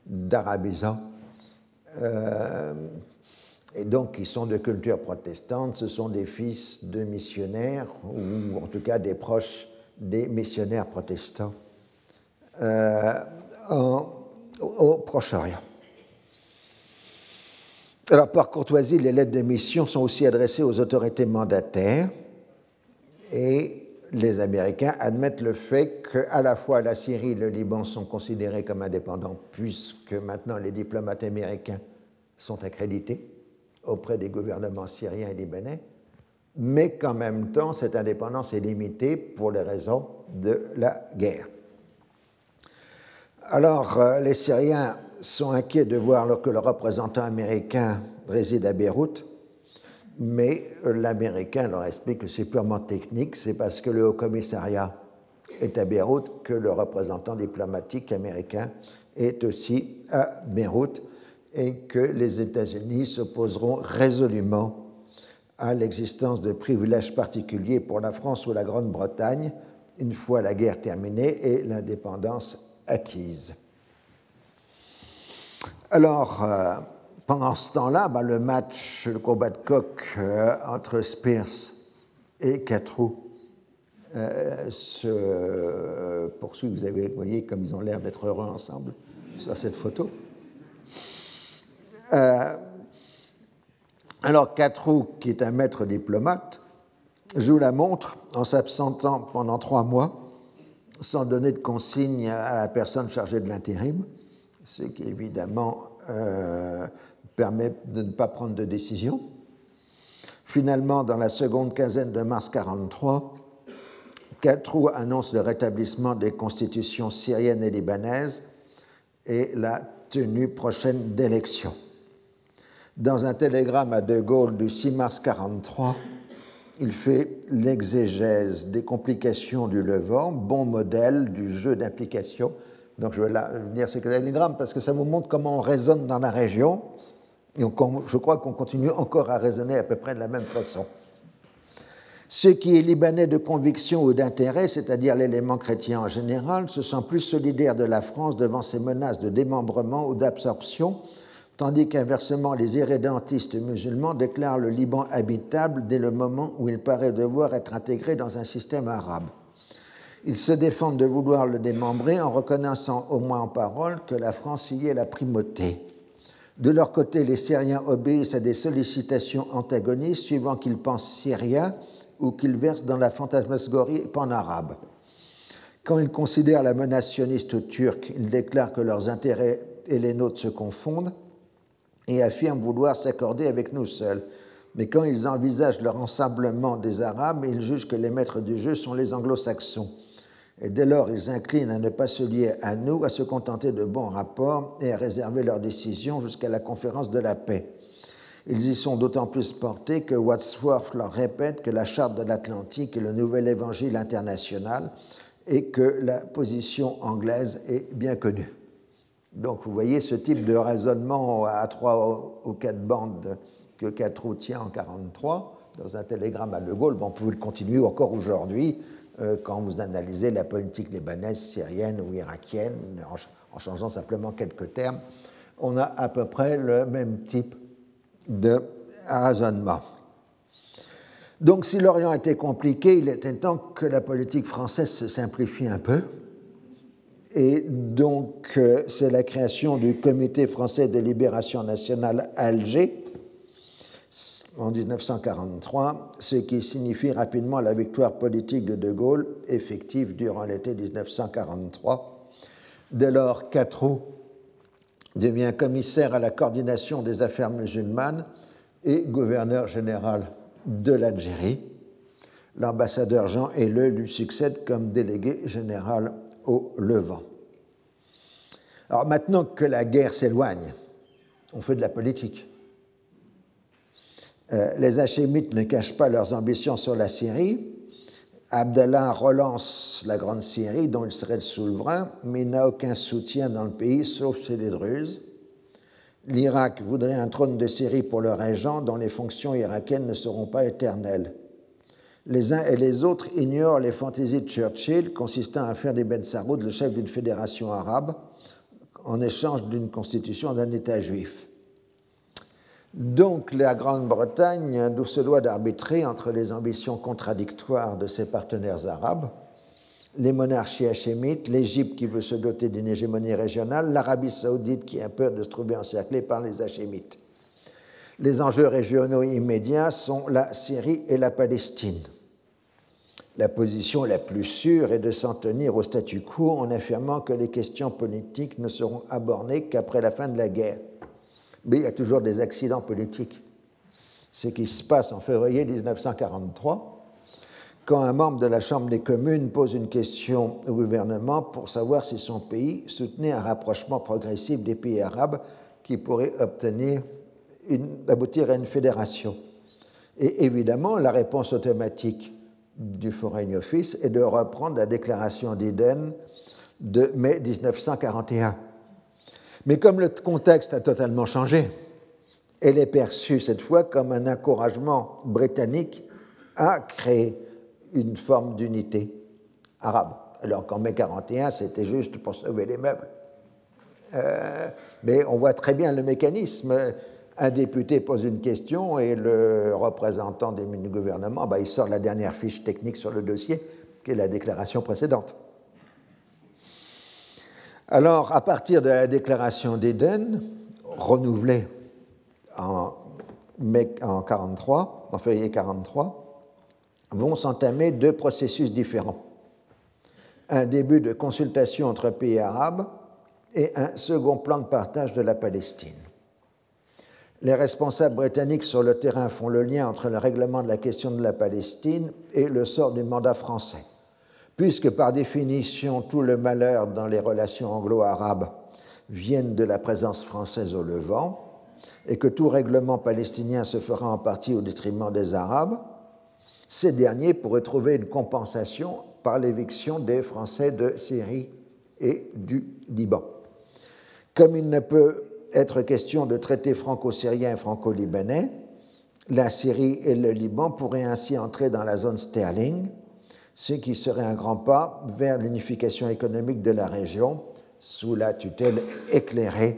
d'arabisants euh, et donc qui sont de culture protestante, ce sont des fils de missionnaires, ou en tout cas des proches des missionnaires protestants au Proche-Orient. Alors, par courtoisie, les lettres de mission sont aussi adressées aux autorités mandataires et les Américains admettent le fait qu'à la fois la Syrie et le Liban sont considérés comme indépendants, puisque maintenant les diplomates américains sont accrédités auprès des gouvernements syriens et libanais, mais qu'en même temps, cette indépendance est limitée pour les raisons de la guerre. Alors, euh, les Syriens sont inquiets de voir que le représentant américain réside à Beyrouth, mais l'Américain leur explique que c'est purement technique, c'est parce que le Haut Commissariat est à Beyrouth que le représentant diplomatique américain est aussi à Beyrouth et que les États-Unis s'opposeront résolument à l'existence de privilèges particuliers pour la France ou la Grande-Bretagne une fois la guerre terminée et l'indépendance acquise. Alors, euh, pendant ce temps-là, ben, le match, le combat de coq euh, entre Spears et Catrou euh, se poursuit. Vous avez, voyez comme ils ont l'air d'être heureux ensemble sur cette photo. Alors, Catrou, qui est un maître diplomate, joue la montre en s'absentant pendant trois mois sans donner de consigne à la personne chargée de l'intérim ce qui évidemment euh, permet de ne pas prendre de décision. Finalement, dans la seconde quinzaine de mars 1943, Catrou annonce le rétablissement des constitutions syriennes et libanaises et la tenue prochaine d'élections. Dans un télégramme à De Gaulle du 6 mars 1943, il fait l'exégèse des complications du Levant, bon modèle du jeu d'implication donc je vais venir sur télégramme parce que ça vous montre comment on raisonne dans la région. Et je crois qu'on continue encore à raisonner à peu près de la même façon. Ceux qui est libanais de conviction ou d'intérêt, c'est-à-dire l'élément chrétien en général, se sent plus solidaires de la France devant ses menaces de démembrement ou d'absorption, tandis qu'inversement, les irrédentistes musulmans déclarent le Liban habitable dès le moment où il paraît devoir être intégré dans un système arabe. Ils se défendent de vouloir le démembrer en reconnaissant au moins en parole que la France y est la primauté. De leur côté, les Syriens obéissent à des sollicitations antagonistes suivant qu'ils pensent syriens ou qu'ils versent dans la fantasmagorie pan-arabe. Quand ils considèrent la menace sioniste turque, ils déclarent que leurs intérêts et les nôtres se confondent et affirment vouloir s'accorder avec nous seuls. Mais quand ils envisagent le rassemblement des Arabes, ils jugent que les maîtres du jeu sont les anglo-saxons et dès lors ils inclinent à ne pas se lier à nous, à se contenter de bons rapports et à réserver leurs décisions jusqu'à la conférence de la paix. Ils y sont d'autant plus portés que Wadsworth leur répète que la charte de l'Atlantique est le nouvel évangile international et que la position anglaise est bien connue. Donc vous voyez ce type de raisonnement à trois ou quatre bandes que Catrou tient en 1943 dans un télégramme à De Gaulle. Bon, on peut le continuer encore aujourd'hui euh, quand vous analysez la politique libanaise, syrienne ou irakienne, en changeant simplement quelques termes, on a à peu près le même type de raisonnement. Donc si l'Orient était compliqué, il était temps que la politique française se simplifie un peu. Et donc euh, c'est la création du Comité français de libération nationale Alger en 1943, ce qui signifie rapidement la victoire politique de De Gaulle, effective durant l'été 1943. Dès lors, devient commissaire à la coordination des affaires musulmanes et gouverneur général de l'Algérie. L'ambassadeur Jean Helleux lui succède comme délégué général au Levant. Alors maintenant que la guerre s'éloigne, on fait de la politique. Euh, les Hachémites ne cachent pas leurs ambitions sur la Syrie. Abdallah relance la Grande Syrie, dont il serait le souverain, mais n'a aucun soutien dans le pays, sauf chez les Druzes. L'Irak voudrait un trône de Syrie pour le régent, dont les fonctions irakiennes ne seront pas éternelles. Les uns et les autres ignorent les fantaisies de Churchill consistant à faire des Ben Saroud le chef d'une fédération arabe en échange d'une constitution d'un État juif. Donc la Grande-Bretagne se doit d'arbitrer entre les ambitions contradictoires de ses partenaires arabes les monarchies hachémites, l'Égypte qui veut se doter d'une hégémonie régionale, l'Arabie saoudite qui a peur de se trouver encerclée par les hachémites. Les enjeux régionaux immédiats sont la Syrie et la Palestine. La position la plus sûre est de s'en tenir au statu quo en affirmant que les questions politiques ne seront abordées qu'après la fin de la guerre. Mais il y a toujours des accidents politiques. Ce qui se passe en février 1943, quand un membre de la Chambre des communes pose une question au gouvernement pour savoir si son pays soutenait un rapprochement progressif des pays arabes qui pourrait obtenir aboutir à une fédération. Et évidemment, la réponse automatique du Foreign Office est de reprendre la déclaration d'Eden de mai 1941. Mais comme le contexte a totalement changé, elle est perçue cette fois comme un encouragement britannique à créer une forme d'unité arabe. Alors qu'en mai 41, c'était juste pour sauver les meubles. Euh, mais on voit très bien le mécanisme. Un député pose une question et le représentant du gouvernement, bah, il sort la dernière fiche technique sur le dossier, qui est la déclaration précédente. Alors, à partir de la déclaration d'Éden, renouvelée en, mai, en 43, en février 43, vont s'entamer deux processus différents. Un début de consultation entre pays arabes et un second plan de partage de la Palestine. Les responsables britanniques sur le terrain font le lien entre le règlement de la question de la Palestine et le sort du mandat français, puisque par définition tout le malheur dans les relations anglo-arabes viennent de la présence française au Levant, et que tout règlement palestinien se fera en partie au détriment des Arabes, ces derniers pourraient trouver une compensation par l'éviction des Français de Syrie et du Liban. Comme il ne peut être question de traiter franco-syrien et franco-libanais, la Syrie et le Liban pourraient ainsi entrer dans la zone sterling, ce qui serait un grand pas vers l'unification économique de la région sous la tutelle éclairée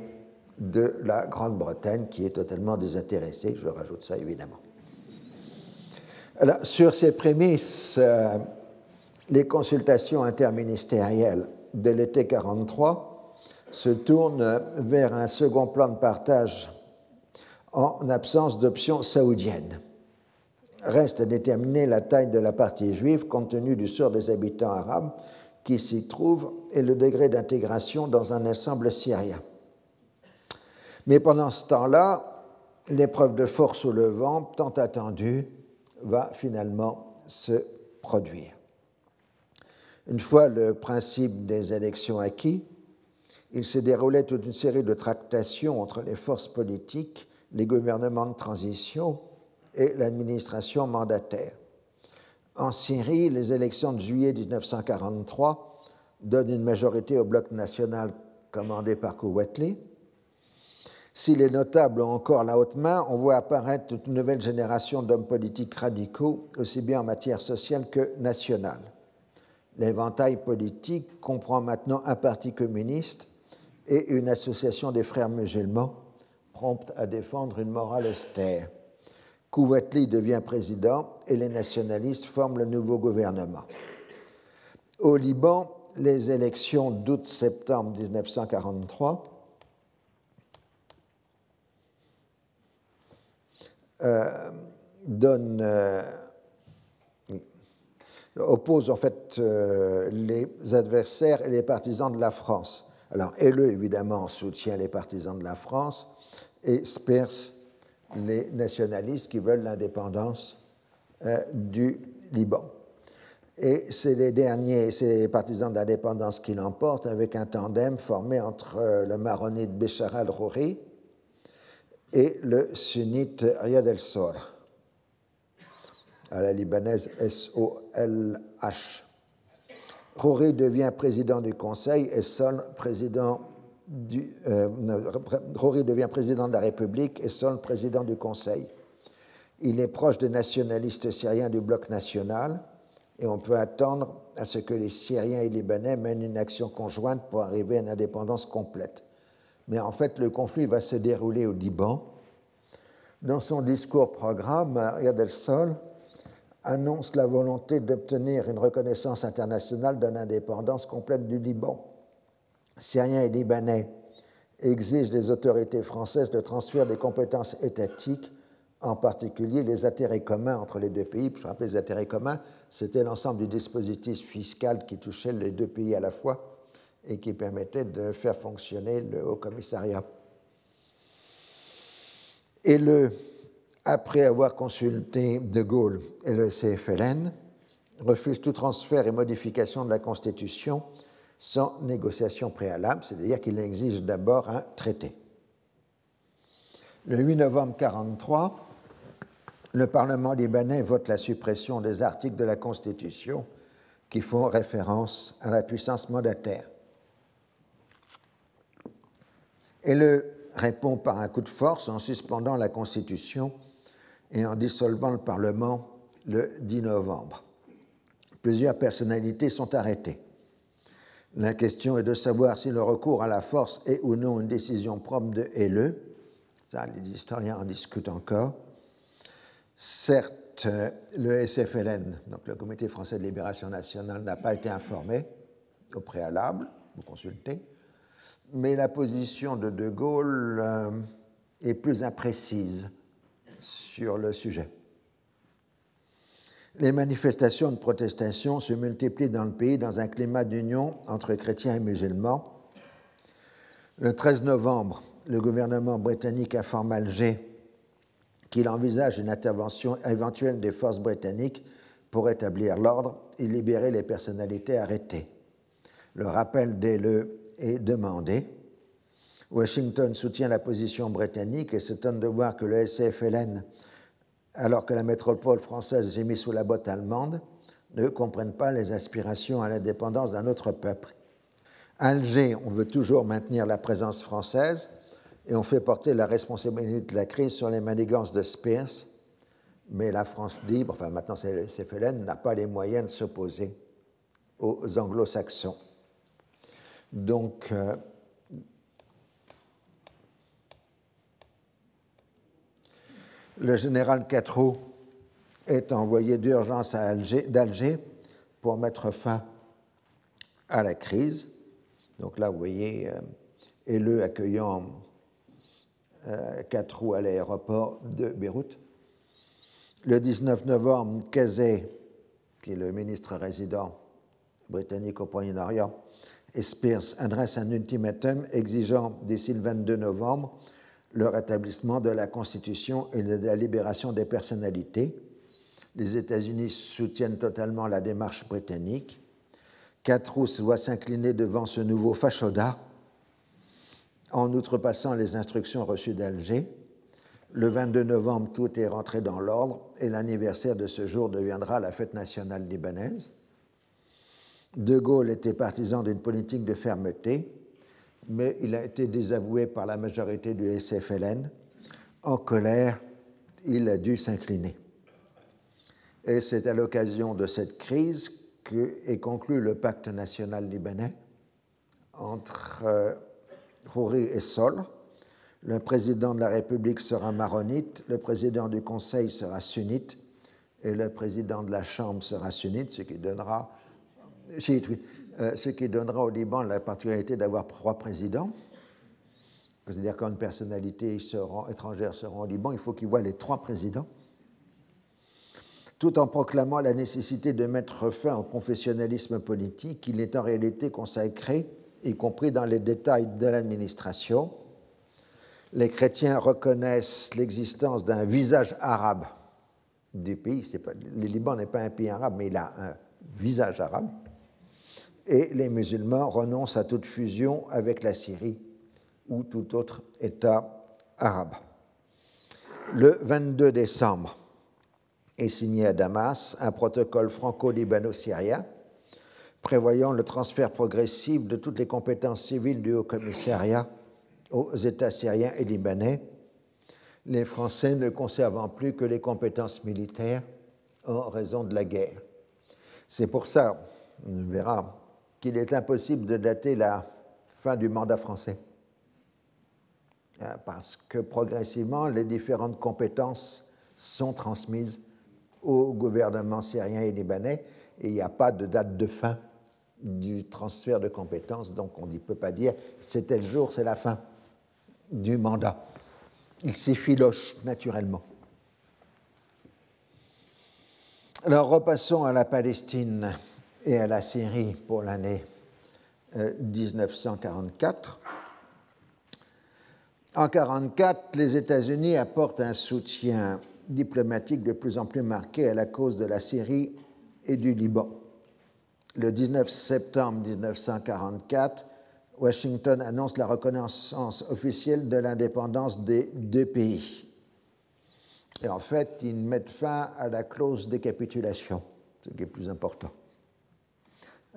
de la Grande-Bretagne qui est totalement désintéressée, je rajoute ça évidemment. Alors, sur ces prémices, euh, les consultations interministérielles de l'été 1943 se tournent vers un second plan de partage en absence d'option saoudienne. Reste à déterminer la taille de la partie juive compte tenu du sort des habitants arabes qui s'y trouvent et le degré d'intégration dans un ensemble syrien. Mais pendant ce temps-là, l'épreuve de force au Levant, tant attendue, va finalement se produire. Une fois le principe des élections acquis, il s'est déroulé toute une série de tractations entre les forces politiques, les gouvernements de transition et l'administration mandataire. En Syrie, les élections de juillet 1943 donnent une majorité au bloc national commandé par Kouatli, si les notables ont encore la haute main, on voit apparaître toute une nouvelle génération d'hommes politiques radicaux, aussi bien en matière sociale que nationale. L'éventail politique comprend maintenant un parti communiste et une association des frères musulmans prompte à défendre une morale austère. Kouatli devient président et les nationalistes forment le nouveau gouvernement. Au Liban, les élections d'août-septembre 1943 Euh, donne, euh, oppose en fait euh, les adversaires et les partisans de la France. Alors, Helleux, évidemment, soutient les partisans de la France et Spears les nationalistes qui veulent l'indépendance du Liban. Et c'est les derniers, c'est les partisans de l'indépendance qui l'emportent avec un tandem formé entre le maronite Béchar al-Rouri et le sunnite Riyad el-Sor, à la libanaise S-O-L-H. Rouri devient président du Conseil et Sol président du, euh, devient président de la République et président du Conseil. Il est proche des nationalistes syriens du bloc national et on peut attendre à ce que les Syriens et Libanais mènent une action conjointe pour arriver à une indépendance complète. Mais en fait, le conflit va se dérouler au Liban. Dans son discours programme, Maria del Sol annonce la volonté d'obtenir une reconnaissance internationale de l'indépendance complète du Liban. Syriens et Libanais exigent des autorités françaises le transfert des compétences étatiques, en particulier les intérêts communs entre les deux pays. Je rappelle, les intérêts communs, c'était l'ensemble du dispositif fiscal qui touchait les deux pays à la fois et qui permettait de faire fonctionner le Haut Commissariat. Et le, après avoir consulté De Gaulle et le CFLN, refuse tout transfert et modification de la Constitution sans négociation préalable, c'est-à-dire qu'il exige d'abord un traité. Le 8 novembre 1943, le Parlement libanais vote la suppression des articles de la Constitution qui font référence à la puissance mandataire. Et le répond par un coup de force en suspendant la Constitution et en dissolvant le Parlement le 10 novembre. Plusieurs personnalités sont arrêtées. La question est de savoir si le recours à la force est ou non une décision propre de LE. Ça, les historiens en discutent encore. Certes, le SFLN, donc le Comité français de libération nationale, n'a pas été informé au préalable, vous consultez, mais la position de De Gaulle euh, est plus imprécise sur le sujet. Les manifestations de protestation se multiplient dans le pays dans un climat d'union entre chrétiens et musulmans. Le 13 novembre, le gouvernement britannique informe Alger qu'il envisage une intervention éventuelle des forces britanniques pour établir l'ordre et libérer les personnalités arrêtées. Le rappel des le est demandé. Washington soutient la position britannique et s'étonne de voir que le SFLN, alors que la métropole française mise sous la botte allemande, ne comprennent pas les aspirations à l'indépendance d'un autre peuple. Alger, on veut toujours maintenir la présence française et on fait porter la responsabilité de la crise sur les manigances de Spears, mais la France libre, enfin maintenant c'est le SFLN, n'a pas les moyens de s'opposer aux anglo-saxons. Donc, euh, le général Quatreau est envoyé d'urgence d'Alger pour mettre fin à la crise. Donc là, vous voyez, euh, accueillant euh, à l'aéroport de Beyrouth. Le 19 novembre, Kazé, qui est le ministre résident britannique au Moyen-Orient, et Spears adressent un ultimatum exigeant d'ici le 22 novembre le rétablissement de la Constitution et de la libération des personnalités. Les États-Unis soutiennent totalement la démarche britannique. Catrous doit s'incliner devant ce nouveau fachoda en outrepassant les instructions reçues d'Alger. Le 22 novembre, tout est rentré dans l'ordre et l'anniversaire de ce jour deviendra la fête nationale libanaise. De Gaulle était partisan d'une politique de fermeté, mais il a été désavoué par la majorité du SFLN. En colère, il a dû s'incliner. Et c'est à l'occasion de cette crise qu'est conclu le pacte national libanais entre euh, et Sol. Le président de la République sera maronite, le président du Conseil sera sunnite et le président de la Chambre sera sunnite, ce qui donnera euh, ce qui donnera au Liban la particularité d'avoir trois présidents. C'est-à-dire quand une personnalité étrangère se rend au Liban, il faut qu'il voit les trois présidents, tout en proclamant la nécessité de mettre fin au confessionnalisme politique, il est en réalité consacré, y compris dans les détails de l'administration. Les chrétiens reconnaissent l'existence d'un visage arabe du pays. le Liban n'est pas un pays arabe, mais il a un visage arabe et les musulmans renoncent à toute fusion avec la Syrie ou tout autre État arabe. Le 22 décembre est signé à Damas un protocole franco-libano-syrien prévoyant le transfert progressif de toutes les compétences civiles du Haut-Commissariat aux États syriens et libanais, les Français ne conservant plus que les compétences militaires en raison de la guerre. C'est pour ça, on verra qu'il est impossible de dater la fin du mandat français, euh, parce que progressivement, les différentes compétences sont transmises au gouvernement syrien et libanais et il n'y a pas de date de fin du transfert de compétences, donc on ne peut pas dire c'est tel jour, c'est la fin du mandat. Il s'effiloche naturellement. Alors repassons à la Palestine et à la Syrie pour l'année 1944. Euh, en 1944, les États-Unis apportent un soutien diplomatique de plus en plus marqué à la cause de la Syrie et du Liban. Le 19 septembre 1944, Washington annonce la reconnaissance officielle de l'indépendance des deux pays. Et en fait, ils mettent fin à la clause de capitulation, ce qui est plus important.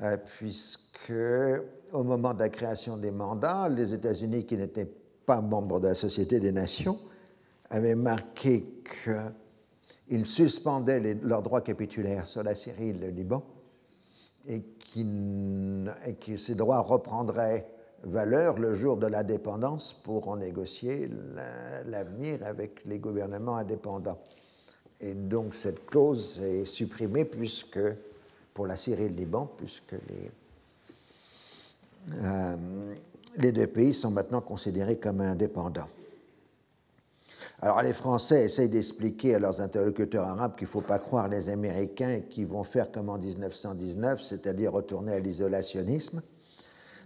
Euh, puisque au moment de la création des mandats, les États-Unis, qui n'étaient pas membres de la Société des Nations, avaient marqué qu'ils suspendaient leurs droits capitulaires sur la Syrie et le Liban et, que ces droits reprendraient valeur le jour de l'indépendance pour en négocier l'avenir avec les gouvernements indépendants. Et donc cette clause est supprimée puisque pour la Syrie et le Liban, puisque les, euh, les deux pays sont maintenant considérés comme indépendants. Alors les Français essayent d'expliquer à leurs interlocuteurs arabes qu'il ne faut pas croire les Américains qui vont faire comme en 1919, c'est-à-dire retourner à l'isolationnisme,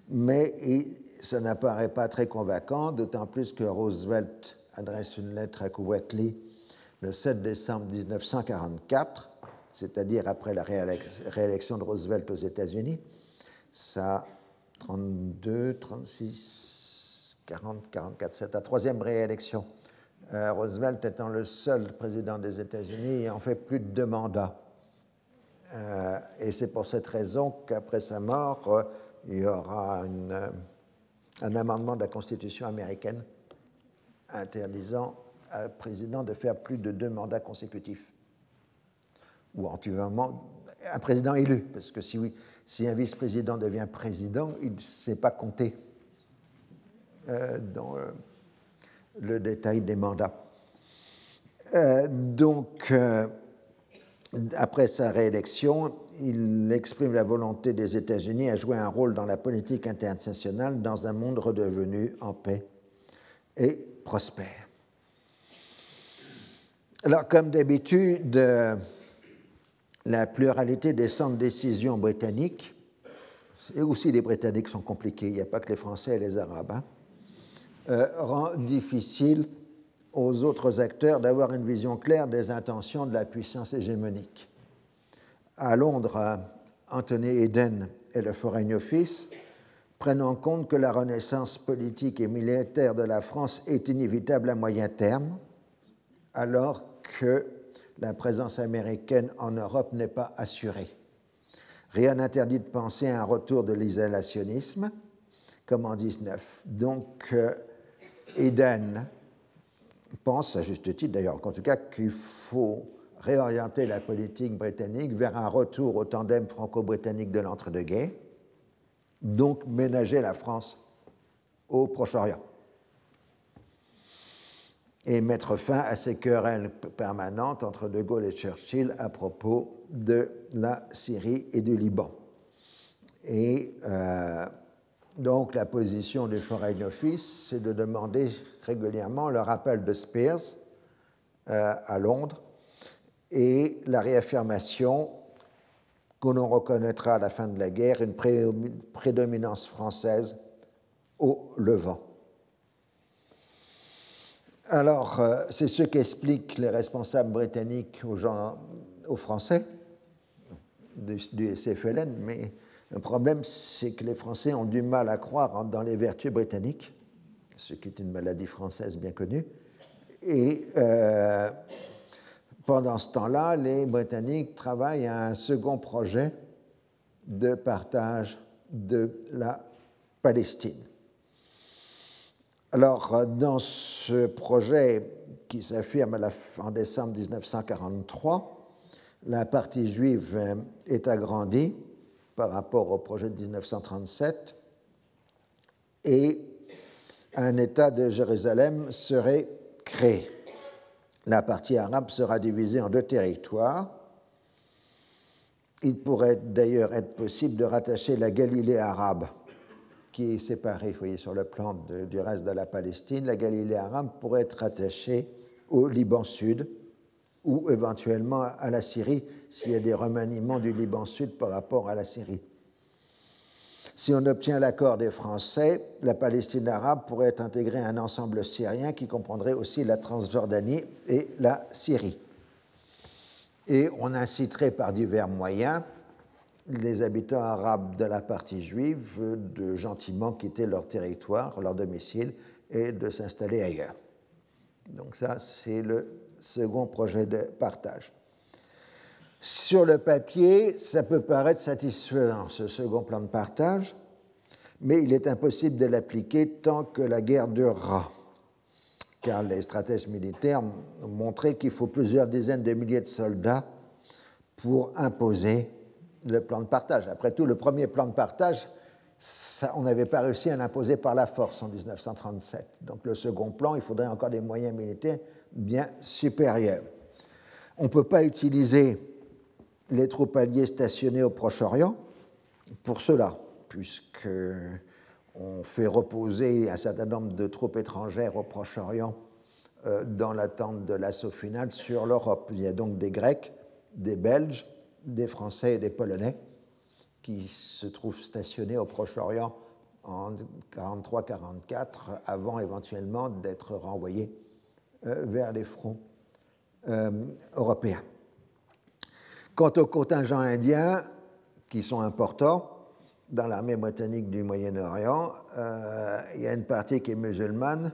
mais ça n'apparaît pas très convaincant, d'autant plus que Roosevelt adresse une lettre à Kuwaitli le 7 décembre 1944 c'est-à-dire après la réélection de Roosevelt aux États-Unis, ça 32, 36, 40, 44, c'est la troisième réélection. Euh, Roosevelt étant le seul président des États-Unis ayant fait plus de deux mandats. Euh, et c'est pour cette raison qu'après sa mort, euh, il y aura un amendement de la Constitution américaine interdisant à un président de faire plus de deux mandats consécutifs ou antivement un président élu, parce que si, oui, si un vice-président devient président, il ne s'est pas compté euh, dans euh, le détail des mandats. Euh, donc, après sa réélection, il exprime la volonté des États-Unis à jouer un rôle dans la politique internationale dans un monde redevenu en paix et prospère. Alors, comme d'habitude, la pluralité des centres de décision britanniques, et aussi les Britanniques sont compliqués, il n'y a pas que les Français et les Arabes, hein, euh, rend difficile aux autres acteurs d'avoir une vision claire des intentions de la puissance hégémonique. À Londres, Anthony Eden et le Foreign Office prennent en compte que la renaissance politique et militaire de la France est inévitable à moyen terme, alors que la présence américaine en Europe n'est pas assurée. Rien n'interdit de penser à un retour de l'isolationnisme, comme en 19. Donc, euh, Eden pense, à juste titre d'ailleurs, qu'en tout cas, qu'il faut réorienter la politique britannique vers un retour au tandem franco-britannique de l'entre-deux-guerres, donc ménager la France au Proche-Orient et mettre fin à ces querelles permanentes entre De Gaulle et Churchill à propos de la Syrie et du Liban. Et euh, donc la position du Foreign Office, c'est de demander régulièrement le rappel de Spears euh, à Londres et la réaffirmation que l'on reconnaîtra à la fin de la guerre une prédominance française au Levant. Alors, euh, c'est ce qu'expliquent les responsables britanniques aux, Français du, SFLN, mais le problème, c'est que les Français ont du mal à croire dans les vertus britanniques, ce qui est une maladie française bien connue. Et euh, pendant ce temps-là, les Britanniques travaillent à un second projet de partage de la Palestine. Alors, euh, dans ce projet qui s'affirme en décembre 1943, la partie juive euh, est agrandie par rapport au projet de 1937 et un État de Jérusalem serait créé. la partie arabe sera divisée en deux territoires. Il pourrait d'ailleurs être possible de rattacher la Galilée arabe, est séparée, vous voyez, sur le plan du reste de la Palestine. La Galilée arabe pourrait être rattachée au Liban Sud ou éventuellement à la Syrie s'il y a des remaniements du Liban Sud par rapport à la Syrie. Si on obtient l'accord des Français, la Palestine arabe pourrait être intégrée à un ensemble syrien qui comprendrait aussi la Transjordanie et la Syrie. Et on inciterait par divers moyens les habitants arabes de la partie juive de gentiment quitter leur territoire, leur domicile, et de s'installer ailleurs. Donc ça, c'est le second projet de partage. Sur le papier, ça peut paraître satisfaisant, ce second plan de partage, mais il est impossible de l'appliquer tant que la guerre durera, car les stratèges militaires ont montré qu'il faut plusieurs dizaines de milliers de soldats pour imposer le plan de partage. Après tout, le premier plan de partage, on n'avait pas réussi à l'imposer par la force en 1937. Donc le second plan, il faudrait encore des moyens militaires bien supérieurs. On ne peut pas utiliser les troupes alliées stationnées au Proche-Orient pour cela, puisqu'on fait reposer un certain nombre de troupes étrangères au Proche-Orient euh, dans l'attente de l'assaut final sur l'Europe. Il y a donc des Grecs, des Belges, des Français et des Polonais qui se trouvent stationnés au Proche-Orient en 1943-1944 avant éventuellement d'être renvoyés euh, vers les fronts euh, européens. Quant aux contingents indiens, qui sont importants dans l'armée britannique du Moyen-Orient, euh, il y a une partie qui est musulmane,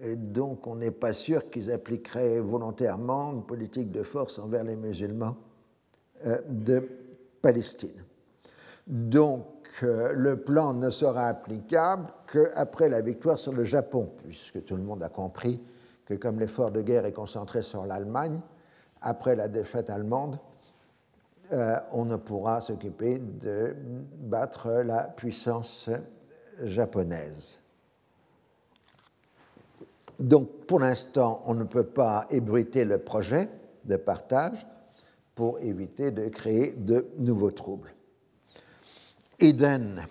et donc on n'est pas sûr qu'ils appliqueraient volontairement une politique de force envers les musulmans de Palestine. Donc euh, le plan ne sera applicable qu'après la victoire sur le Japon, puisque tout le monde a compris que comme l'effort de guerre est concentré sur l'Allemagne, après la défaite allemande, euh, on ne pourra s'occuper de battre la puissance japonaise. Donc, pour l'instant, on ne peut pas ébruiter le projet de partage pour éviter de créer de nouveaux troubles. Eden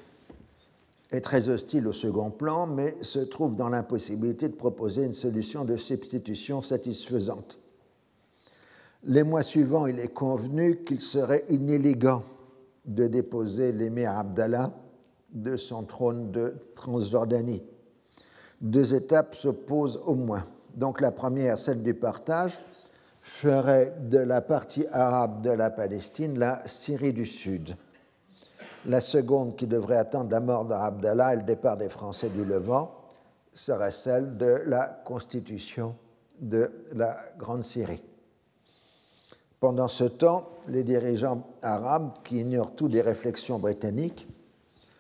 est très hostile au second plan, mais se trouve dans l'impossibilité de proposer une solution de substitution satisfaisante. Les mois suivants, il est convenu qu'il serait inélégant de déposer l'émir Abdallah de son trône de Transjordanie. Deux étapes s'opposent au moins. Donc la première, celle du partage, ferait de la partie arabe de la Palestine la Syrie du Sud. La seconde, qui devrait attendre la mort d'Abdallah et le départ des Français du Levant, serait celle de la constitution de la Grande Syrie. Pendant ce temps, les dirigeants arabes, qui ignorent toutes les réflexions britanniques,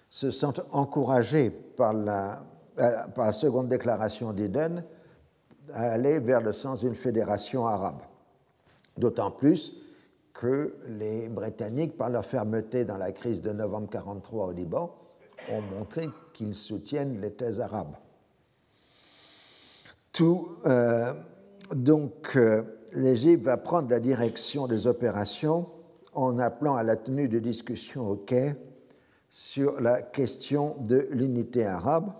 se sentent encouragés par la, euh, par la seconde déclaration d'Eden à aller vers le sens d'une fédération arabe. D'autant plus que les Britanniques, par leur fermeté dans la crise de novembre 1943 au Liban, ont montré qu'ils soutiennent les thèses arabes. Euh, donc, euh, l'Égypte va prendre la direction des opérations en appelant à la tenue de discussions au Caire sur la question de l'unité arabe,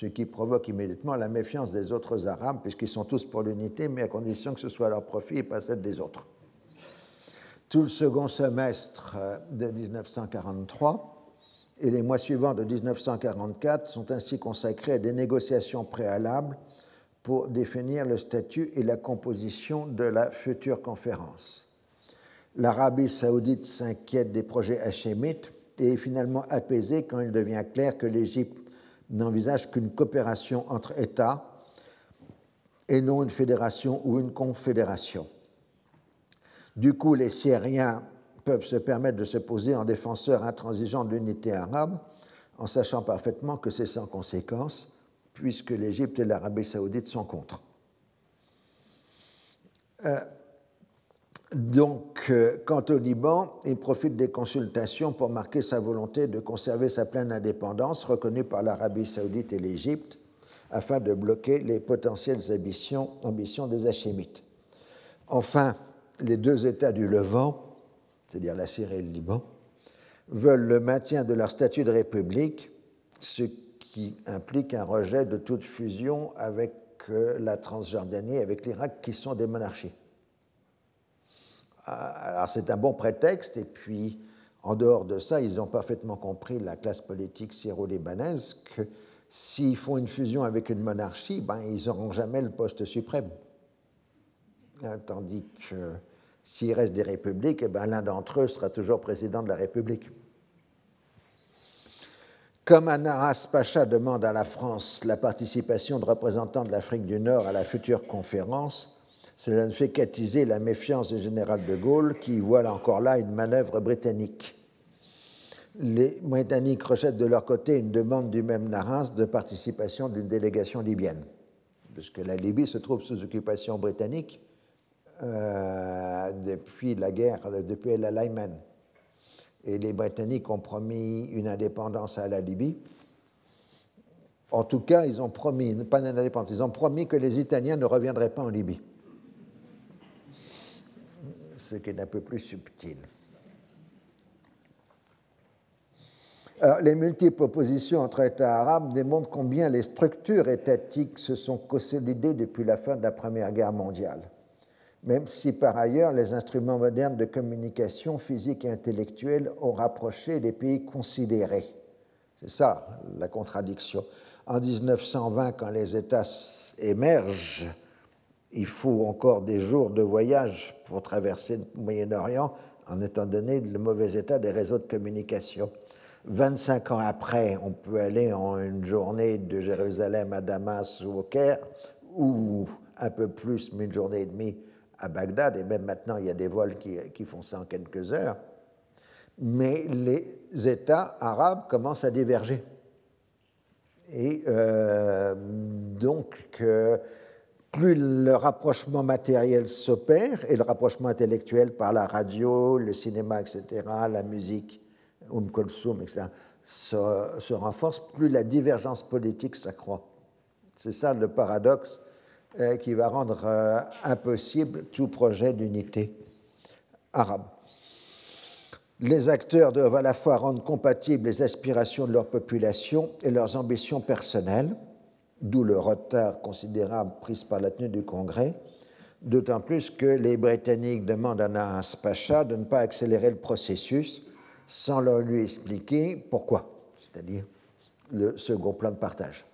ce qui provoque immédiatement la méfiance des autres Arabes, puisqu'ils sont tous pour l'unité, mais à condition que ce soit leur profit et pas celle des autres. Tout le second semestre de 1943 et les mois suivants de 1944 sont ainsi consacrés à des négociations préalables pour définir le statut et la composition de la future conférence. L'Arabie saoudite s'inquiète des projets hachémites et est finalement apaisée quand il devient clair que l'Égypte n'envisage qu'une coopération entre États et non une fédération ou une confédération. Du coup, les Syriens peuvent se permettre de se poser en défenseurs intransigeants de l'unité arabe, en sachant parfaitement que c'est sans conséquence, puisque l'Égypte et l'Arabie saoudite sont contre. Euh, donc, euh, quant au Liban, il profite des consultations pour marquer sa volonté de conserver sa pleine indépendance, reconnue par l'Arabie saoudite et l'Égypte, afin de bloquer les potentielles ambitions, des Hachémites. Enfin, les deux États du Levant, c'est-à-dire la Syrie et le Liban, veulent le maintien de leur statut de république, ce qui implique un rejet de toute fusion avec euh, la Transjordanie, avec l'Irak, qui sont des monarchies. Ah, alors c'est un bon prétexte, et puis en dehors de ça, ils ont parfaitement compris, la classe politique syro-libanaise, que s'ils font une fusion avec une monarchie, ben, ils n'auront jamais le poste suprême. Hein, tandis que s'il reste des républiques, eh ben, l'un d'entre eux sera toujours président de la République. Comme Anaras Pacha demande à la France la participation de représentants de l'Afrique du Nord à la future conférence, cela ne fait qu'attiser la méfiance du général de Gaulle qui voit encore là une manœuvre britannique. Les Britanniques rejettent de leur côté une demande du même Naras de participation d'une délégation libyenne, puisque la Libye se trouve sous occupation britannique euh, depuis la guerre, depuis El Alaïman. Et les Britanniques ont promis une indépendance à la Libye. En tout cas, ils ont promis, pas une indépendance, ils ont promis que les Italiens ne reviendraient pas en Libye ce qui est un peu plus subtil. les multiples oppositions entre États arabes démontrent combien les structures étatiques se sont consolidées depuis la fin de la Première Guerre mondiale, même si par ailleurs les instruments modernes de communication physique et intellectuelle ont rapproché les pays considérés. C'est ça la contradiction. En 1920, quand les États émergent, il faut encore des jours de voyage pour traverser le Moyen-Orient, en étant donné le mauvais état des réseaux de communication. 25 ans après, on peut aller en une journée de Jérusalem à Damas ou au Caire, ou un peu plus, mais une journée et demie à Bagdad, et même maintenant il y a des vols qui, font ça en quelques heures. Mais les États arabes commencent à diverger. Et euh, donc, plus le rapprochement matériel s'opère et le rapprochement intellectuel par la radio, le cinéma, etc., la musique, Um etc., se, renforce, plus la divergence politique s'accroît. C'est ça le paradoxe euh, qui va rendre euh, impossible tout projet d'unité arabe. Les acteurs doivent à la fois rendre compatibles les aspirations de leur population et leurs ambitions personnelles d'où le retard considérable pris par la tenue du Congrès, d'autant plus que les Britanniques demandent à Nahas Pacha de ne pas accélérer le processus sans leur lui expliquer pourquoi, c'est-à-dire le second plan de partage.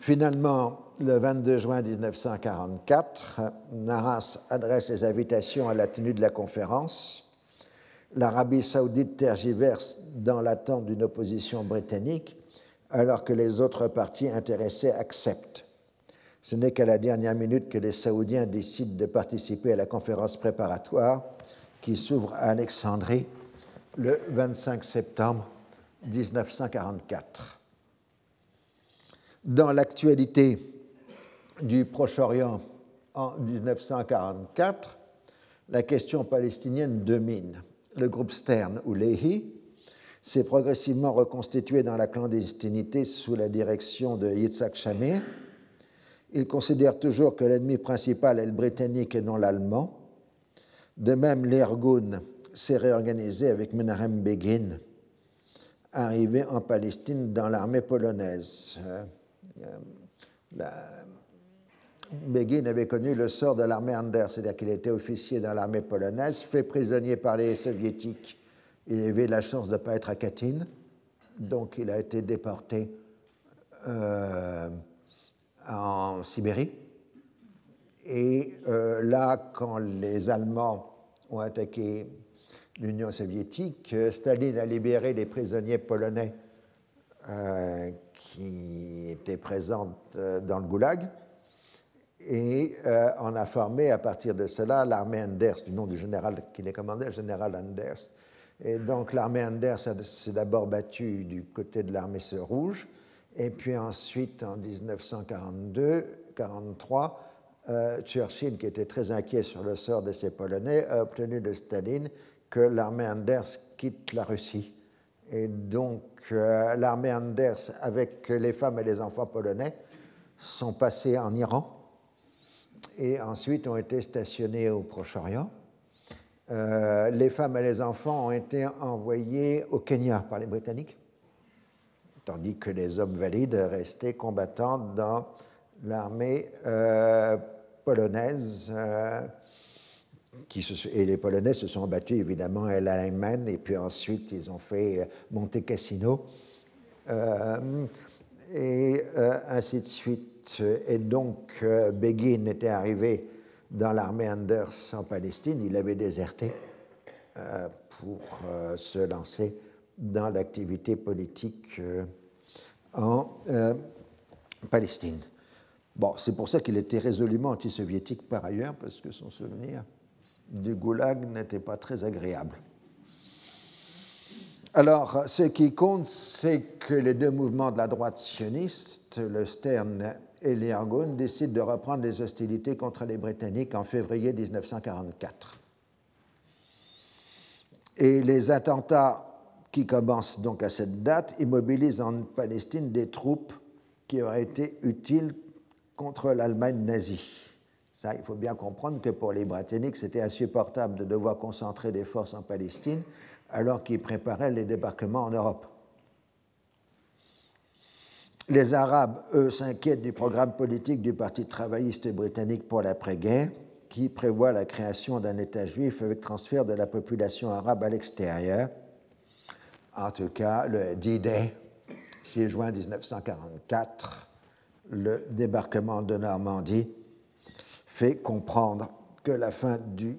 Finalement, le 22 juin 1944, Naras adresse les invitations à la tenue de la conférence. L'Arabie saoudite tergiverse dans l'attente d'une opposition britannique alors que les autres partis intéressés acceptent. Ce n'est qu'à la dernière minute que les Saoudiens décident de participer à la conférence préparatoire qui s'ouvre à Alexandrie le 25 septembre 1944. Dans l'actualité du Proche-Orient en 1944, la question palestinienne domine. Le groupe Stern ou Lehi s'est progressivement reconstitué dans la clandestinité sous la direction de Yitzhak Shamir. Il considère toujours que l'ennemi principal est le britannique et non l'allemand. De même, l'Ergun s'est réorganisé avec Menachem Begin, arrivé en Palestine dans l'armée polonaise. Euh, Begin avait connu le sort de l'armée Anders, c'est-à-dire qu'il était officier dans l'armée polonaise, fait prisonnier par les soviétiques il avait la chance de ne pas être à Katyn, donc il a été déporté euh, en Sibérie. Et euh, là, quand les Allemands ont attaqué l'Union soviétique, Staline a libéré les prisonniers polonais euh, qui étaient présents dans le goulag et on a formé à partir de cela l'armée Anders, du nom du général qui les commandait, le général Anders, et donc l'armée Anders s'est d'abord battue du côté de l'armée rouge, et puis ensuite en 1942-43, euh, Churchill, qui était très inquiet sur le sort de ces Polonais, a obtenu de Staline que l'armée Anders quitte la Russie. Et donc euh, l'armée Anders, avec les femmes et les enfants polonais, sont passés en Iran. et ensuite ont été stationnés au Proche-Orient. Euh, les femmes et les enfants ont été envoyés au Kenya par les Britanniques, tandis que les hommes valides restaient combattants dans l'armée euh, polonaise. Euh, et les Polonais se sont battus évidemment à l'Allemagne, et puis ensuite ils ont fait Monte Cassino, et ainsi de suite. Et donc Begin était arrivé dans l'armée Anders en Palestine, il avait déserté euh, pour euh, se lancer dans l'activité politique euh, en Palestine. Bon, c'est pour ça qu'il était résolument anti-soviétique par ailleurs, parce que son souvenir du goulag n'était pas très agréable. Alors, ce qui compte, c'est que les deux mouvements de la droite sioniste, le Stern et les Argonnes décident de reprendre les hostilités contre les Britanniques en février 1944. Et les attentats qui commencent donc à cette date immobilisent en Palestine des troupes qui auraient été utiles contre l'Allemagne nazie. Ça, il faut bien comprendre que pour les Britanniques, c'était insupportable de devoir concentrer des forces en Palestine alors qu'ils préparaient les débarquements en Europe. Les Arabes, eux, s'inquiètent du programme politique du Parti travailliste britannique pour l'après-guerre, qui prévoit la création d'un État juif avec transfert de la population arabe à l'extérieur. En tout cas, le D-Day, 6 juin 1944, le débarquement de Normandie fait comprendre que la fin du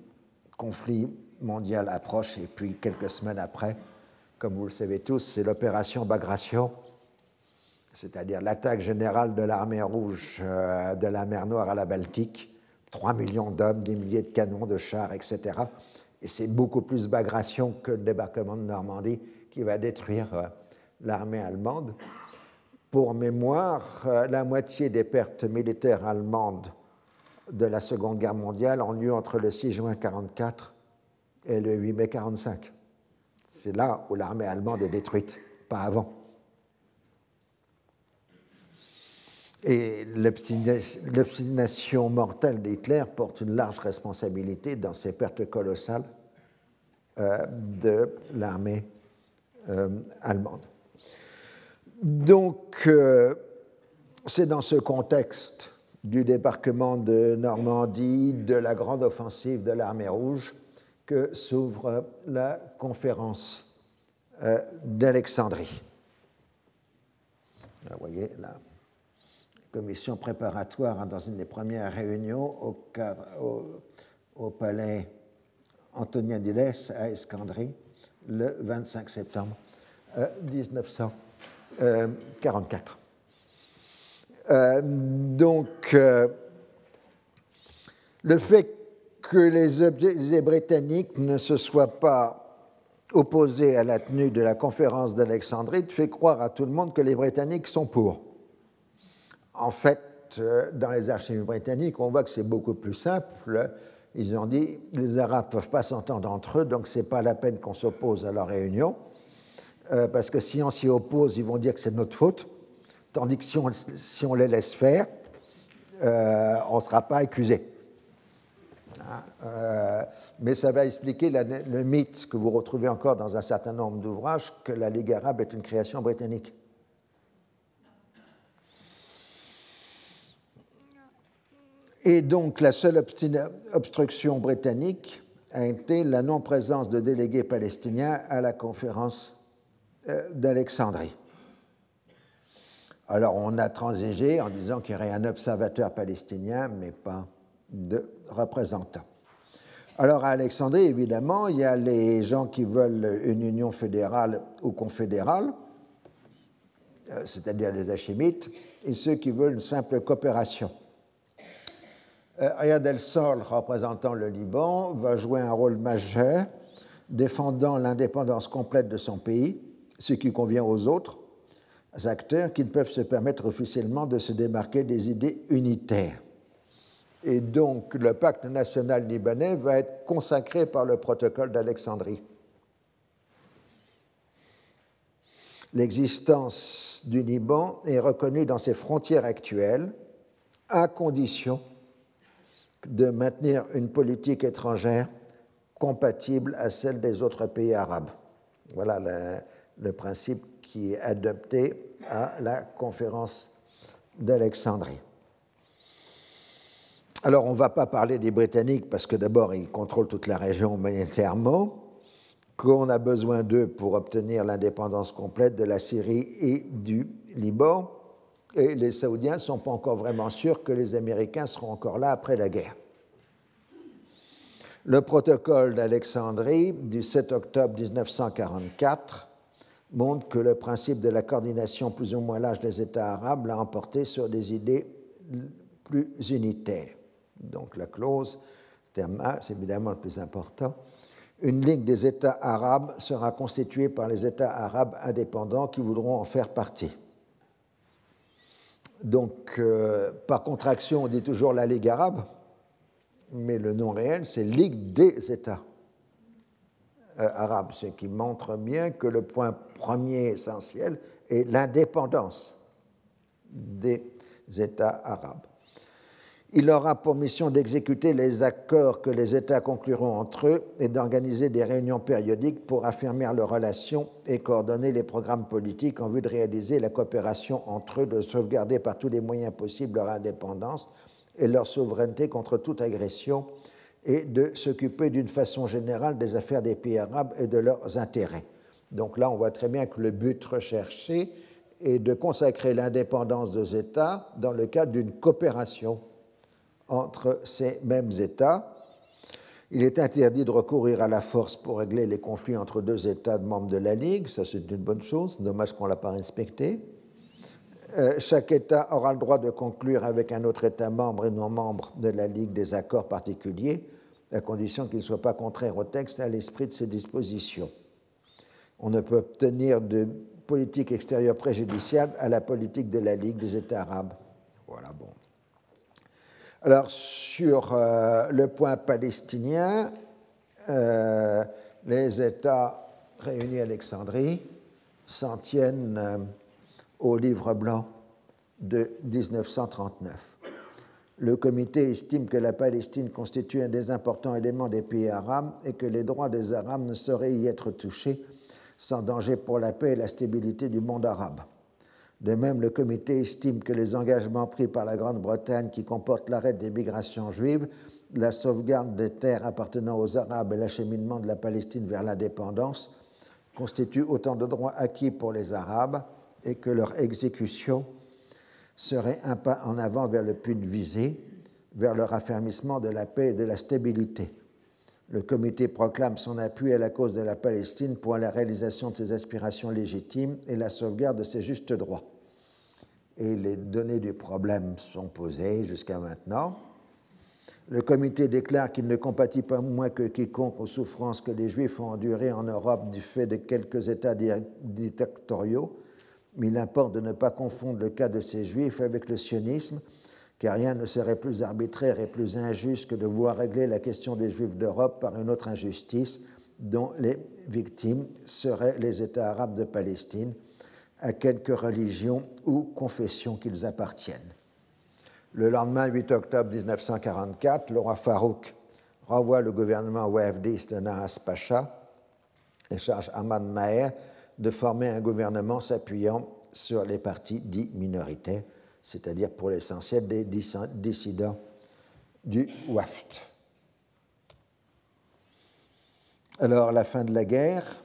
conflit mondial approche, et puis quelques semaines après, comme vous le savez tous, c'est l'opération Bagration c'est-à-dire l'attaque générale de l'armée rouge euh, de la mer Noire à la Baltique, 3 millions d'hommes, des milliers de canons, de chars, etc. Et c'est beaucoup plus Bagration que le débarquement de Normandie qui va détruire euh, l'armée allemande. Pour mémoire, euh, la moitié des pertes militaires allemandes de la Seconde Guerre mondiale ont lieu entre le 6 juin 1944 et le 8 mai 1945. C'est là où l'armée allemande est détruite, pas avant. Et l'obstination mortelle d'Hitler porte une large responsabilité dans ces pertes colossales euh, de l'armée euh, allemande. Donc, euh, c'est dans ce contexte du débarquement de Normandie, de la grande offensive de l'armée rouge, que s'ouvre la conférence d'Alexandrie. Vous voyez là commission préparatoire dans une des premières réunions au, palais Antonien Dulès à Escandrie le 25 septembre 1944. Euh, euh, donc, euh, le fait que les, les Britanniques ne se soient pas opposés à la tenue de la conférence d'Alexandrie fait croire à tout le monde que les Britanniques sont pour. En fait, euh, dans les archives britanniques, on voit que c'est beaucoup plus simple. Ils ont dit les Arabes ne peuvent pas s'entendre entre eux, donc ce n'est pas la peine qu'on s'oppose à leur réunion, euh, parce que si on s'y oppose, ils vont dire que c'est notre faute, tandis que si on, les laisse faire, euh, on ne sera pas accusé. Hein, mais ça va expliquer le mythe que vous retrouvez encore dans un certain nombre d'ouvrages que la Ligue arabe est une création britannique. Et donc la seule obstruction britannique a été la non-présence de délégués palestiniens à la conférence euh, d'Alexandrie. Alors on a transigé en disant qu'il y aurait un observateur palestinien, mais pas de représentant. Alors à Alexandrie, évidemment, il y a les gens qui veulent une union fédérale ou confédérale, euh, c'est-à-dire les hachémites, et ceux qui veulent une simple coopération. Euh, Ayad el-Sol, représentant le Liban, va jouer un rôle majeur défendant l'indépendance complète de son pays, ce qui convient aux autres acteurs qui ne peuvent se permettre officiellement de se démarquer des idées unitaires. Et donc le pacte national libanais va être consacré par le protocole d'Alexandrie. L'existence du Liban est reconnue dans ses frontières actuelles à condition de maintenir une politique étrangère compatible à celle des autres pays arabes. Voilà le, principe qui est adopté à la conférence d'Alexandrie. Alors, on ne va pas parler des Britanniques parce que d'abord, ils contrôlent toute la région militairement, qu'on a besoin d'eux pour obtenir l'indépendance complète de la Syrie et du Liban, et les Saoudiens ne sont pas encore vraiment sûrs que les Américains seront encore là après la guerre. Le protocole d'Alexandrie du 7 octobre 1944 montre que le principe de la coordination plus ou moins large des États arabes l'a emporté sur des idées plus unitaires. Donc la clause, terme A, c'est évidemment le plus important. Une ligue des États arabes sera constituée par les États arabes indépendants qui voudront en faire partie. Donc, euh, par contraction, on dit toujours la Ligue arabe, mais le nom réel, c'est Ligue des États euh, arabes, ce qui montre bien que le point premier essentiel est l'indépendance des États arabes. Il aura pour mission d'exécuter les accords que les États concluront entre eux et d'organiser des réunions périodiques pour affirmer leurs relations et coordonner les programmes politiques en vue de réaliser la coopération entre eux, de sauvegarder par tous les moyens possibles leur indépendance et leur souveraineté contre toute agression et de s'occuper d'une façon générale des affaires des pays arabes et de leurs intérêts. Donc là, on voit très bien que le but recherché est de consacrer l'indépendance des États dans le cadre d'une coopération entre ces mêmes États. Il est interdit de recourir à la force pour régler les conflits entre deux États membres de la Ligue, ça c'est une bonne chose, dommage qu'on ne l'a pas respecté. Euh, chaque État aura le droit de conclure avec un autre État membre et non membre de la Ligue des accords particuliers, à condition qu'ils ne soient pas contraires au texte et à l'esprit de ces dispositions. On ne peut obtenir de politique extérieure préjudiciable à la politique de la Ligue des États arabes. Voilà, bon. Alors, sur euh, le point palestinien, euh, les États réunis à Alexandrie s'en tiennent euh, au livre blanc de 1939. Le comité estime que la Palestine constitue un des importants éléments des pays arabes et que les droits des Arabes ne sauraient y être touchés sans danger pour la paix et la stabilité du monde arabe. De même, le comité estime que les engagements pris par la Grande-Bretagne qui comportent l'arrêt des migrations juives, la sauvegarde des terres appartenant aux Arabes et l'acheminement de la Palestine vers l'indépendance constituent autant de droits acquis pour les Arabes et que leur exécution serait un pas en avant vers le but visé, vers le raffermissement de la paix et de la stabilité. Le comité proclame son appui à la cause de la Palestine pour la réalisation de ses aspirations légitimes et la sauvegarde de ses justes droits. Et les données du problème sont posées jusqu'à maintenant. Le comité déclare qu'il ne compatit pas moins que quiconque aux souffrances que les Juifs ont endurées en Europe du fait de quelques États dictatoriaux, mais il importe de ne pas confondre le cas de ces Juifs avec le sionisme car rien ne serait plus arbitraire et plus injuste que de vouloir régler la question des Juifs d'Europe par une autre injustice dont les victimes seraient les États arabes de Palestine, à quelque religion ou confession qu'ils appartiennent. Le lendemain, 8 octobre 1944, le roi Farouk renvoie le gouvernement wafdiste de Nahas Pacha et charge Ahmad Maher de former un gouvernement s'appuyant sur les partis dits minoritaires c'est-à-dire pour l'essentiel des dissidents du WAFT. Alors, la fin de la guerre.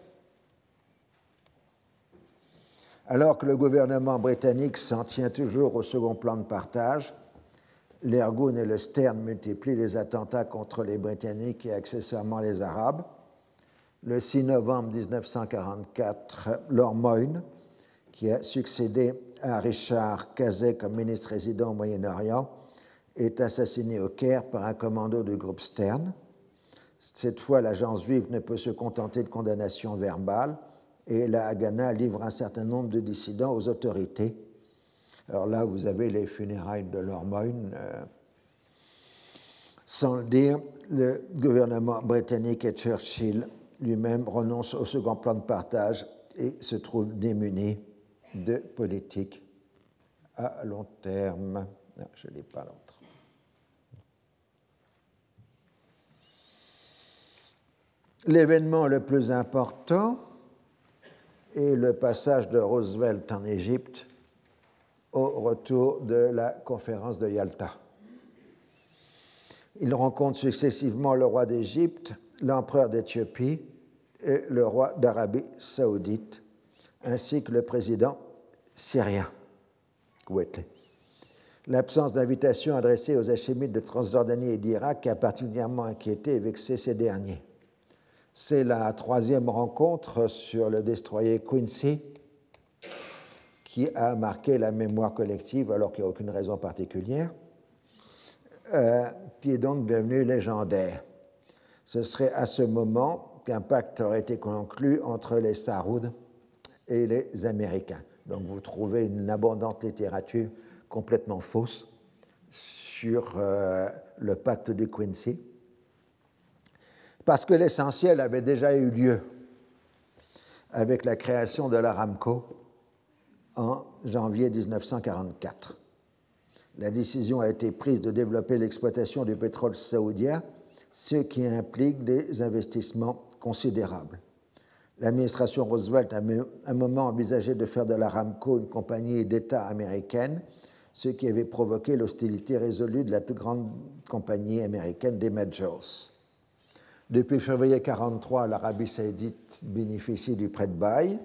Alors que le gouvernement britannique s'en tient toujours au second plan de partage, l'Ergun et le Stern multiplient les attentats contre les Britanniques et accessoirement les Arabes. Le 6 novembre 1944, Lord Moyne, qui a succédé à Richard Cazet comme ministre résident au Moyen-Orient, est assassiné au Caire par un commando du groupe Stern. Cette fois, l'agence juive ne peut se contenter de condamnations verbales et la Haganah livre un certain nombre de dissidents aux autorités. Alors là, vous avez les funérailles de Lormoyne. Euh, sans le dire, le gouvernement britannique et Churchill lui-même renoncent au second plan de partage et se trouvent démunis de politique à long terme. Je ne pas l'autre. L'événement le plus important est le passage de Roosevelt en Égypte au retour de la conférence de Yalta. Il rencontre successivement le roi d'Égypte, l'empereur d'Éthiopie et le roi d'Arabie saoudite, ainsi que le président syrien. L'absence d'invitation adressée aux Hachémites de Transjordanie et d'Irak a particulièrement inquiété et vexé ces derniers. C'est la troisième rencontre sur le destroyer Quincy qui a marqué la mémoire collective alors qu'il n'y a aucune raison particulière, euh, qui est donc devenu légendaire. Ce serait à ce moment qu'un pacte aurait été conclu entre les Sarouds et les Américains. Donc vous trouvez une abondante littérature complètement fausse sur euh, le pacte de Quincy, parce que l'essentiel avait déjà eu lieu avec la création de l'Aramco en janvier 1944. La décision a été prise de développer l'exploitation du pétrole saoudien, ce qui implique des investissements considérables. L'administration Roosevelt a un moment envisagé de faire de l'Aramco une compagnie d'État américaine ce qui avait provoqué l'hostilité résolue de la plus grande compagnie américaine des Majors. Depuis février 1943, l'Arabie saoudite bénéficie du prêt de bail.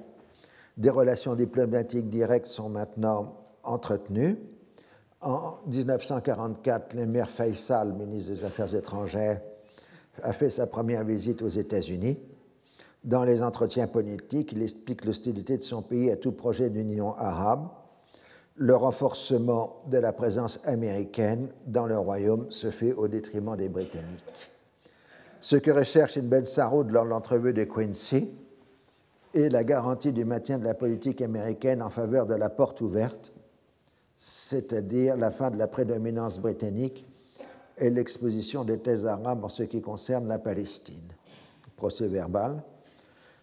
Des relations diplomatiques directes sont maintenant entretenues. En 1944, l'émir Faisal, ministre des Affaires étrangères, a fait sa première visite aux États-Unis. Dans les entretiens politiques, il explique l'hostilité de son pays à tout projet d'union arabe le renforcement de la présence américaine dans le royaume se fait au détriment des Britanniques. Ce que recherche Ben Saroud lors de l'entrevue de Quincy est la garantie du maintien de la politique américaine en faveur de la porte ouverte, c'est-à-dire la fin de la prédominance britannique et l'exposition des thèses arabes en ce qui concerne la Palestine. Procès verbal.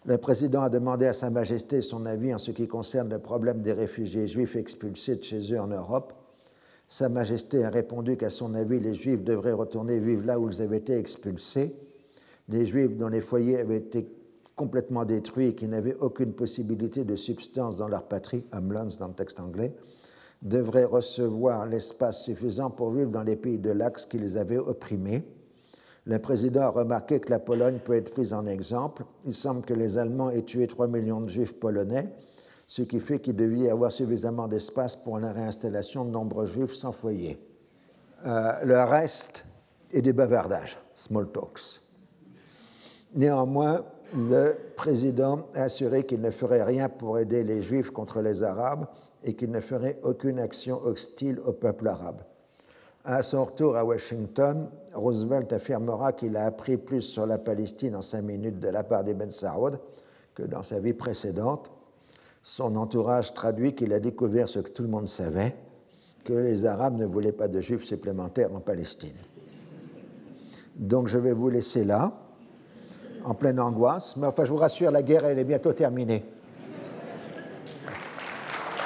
Le président a demandé à Sa Majesté son avis en ce qui concerne le problème des réfugiés juifs expulsés de chez eux en Europe. Sa Majesté a répondu qu'à son avis, les Juifs devraient retourner vivre là où ils avaient été expulsés. Les Juifs dont les foyers avaient été complètement détruits et qui n'avaient aucune possibilité de substance dans leur patrie, Amlons dans le texte anglais, devraient recevoir l'espace suffisant pour vivre dans les pays de l'Axe qui les avaient opprimés le président a remarqué que la Pologne peut être prise en exemple. Il semble que les Allemands aient tué 3 millions de juifs polonais, ce qui fait qu'il devait y avoir suffisamment d'espace pour la réinstallation de nombreux juifs sans foyer. Euh, le reste est des bavardages, small talks. Néanmoins, le président a assuré qu'il ne ferait rien pour aider les juifs contre les arabes et qu'il ne ferait aucune action hostile au peuple arabe. À son retour à Washington, Roosevelt affirmera qu'il a appris plus sur la Palestine en cinq minutes de la part des Ben Saoud que dans sa vie précédente. Son entourage traduit qu'il a découvert ce que tout le monde savait, que les Arabes ne voulaient pas de Juifs supplémentaires en Palestine. Donc je vais vous laisser là, en pleine angoisse, mais enfin je vous rassure, la guerre elle est bientôt terminée.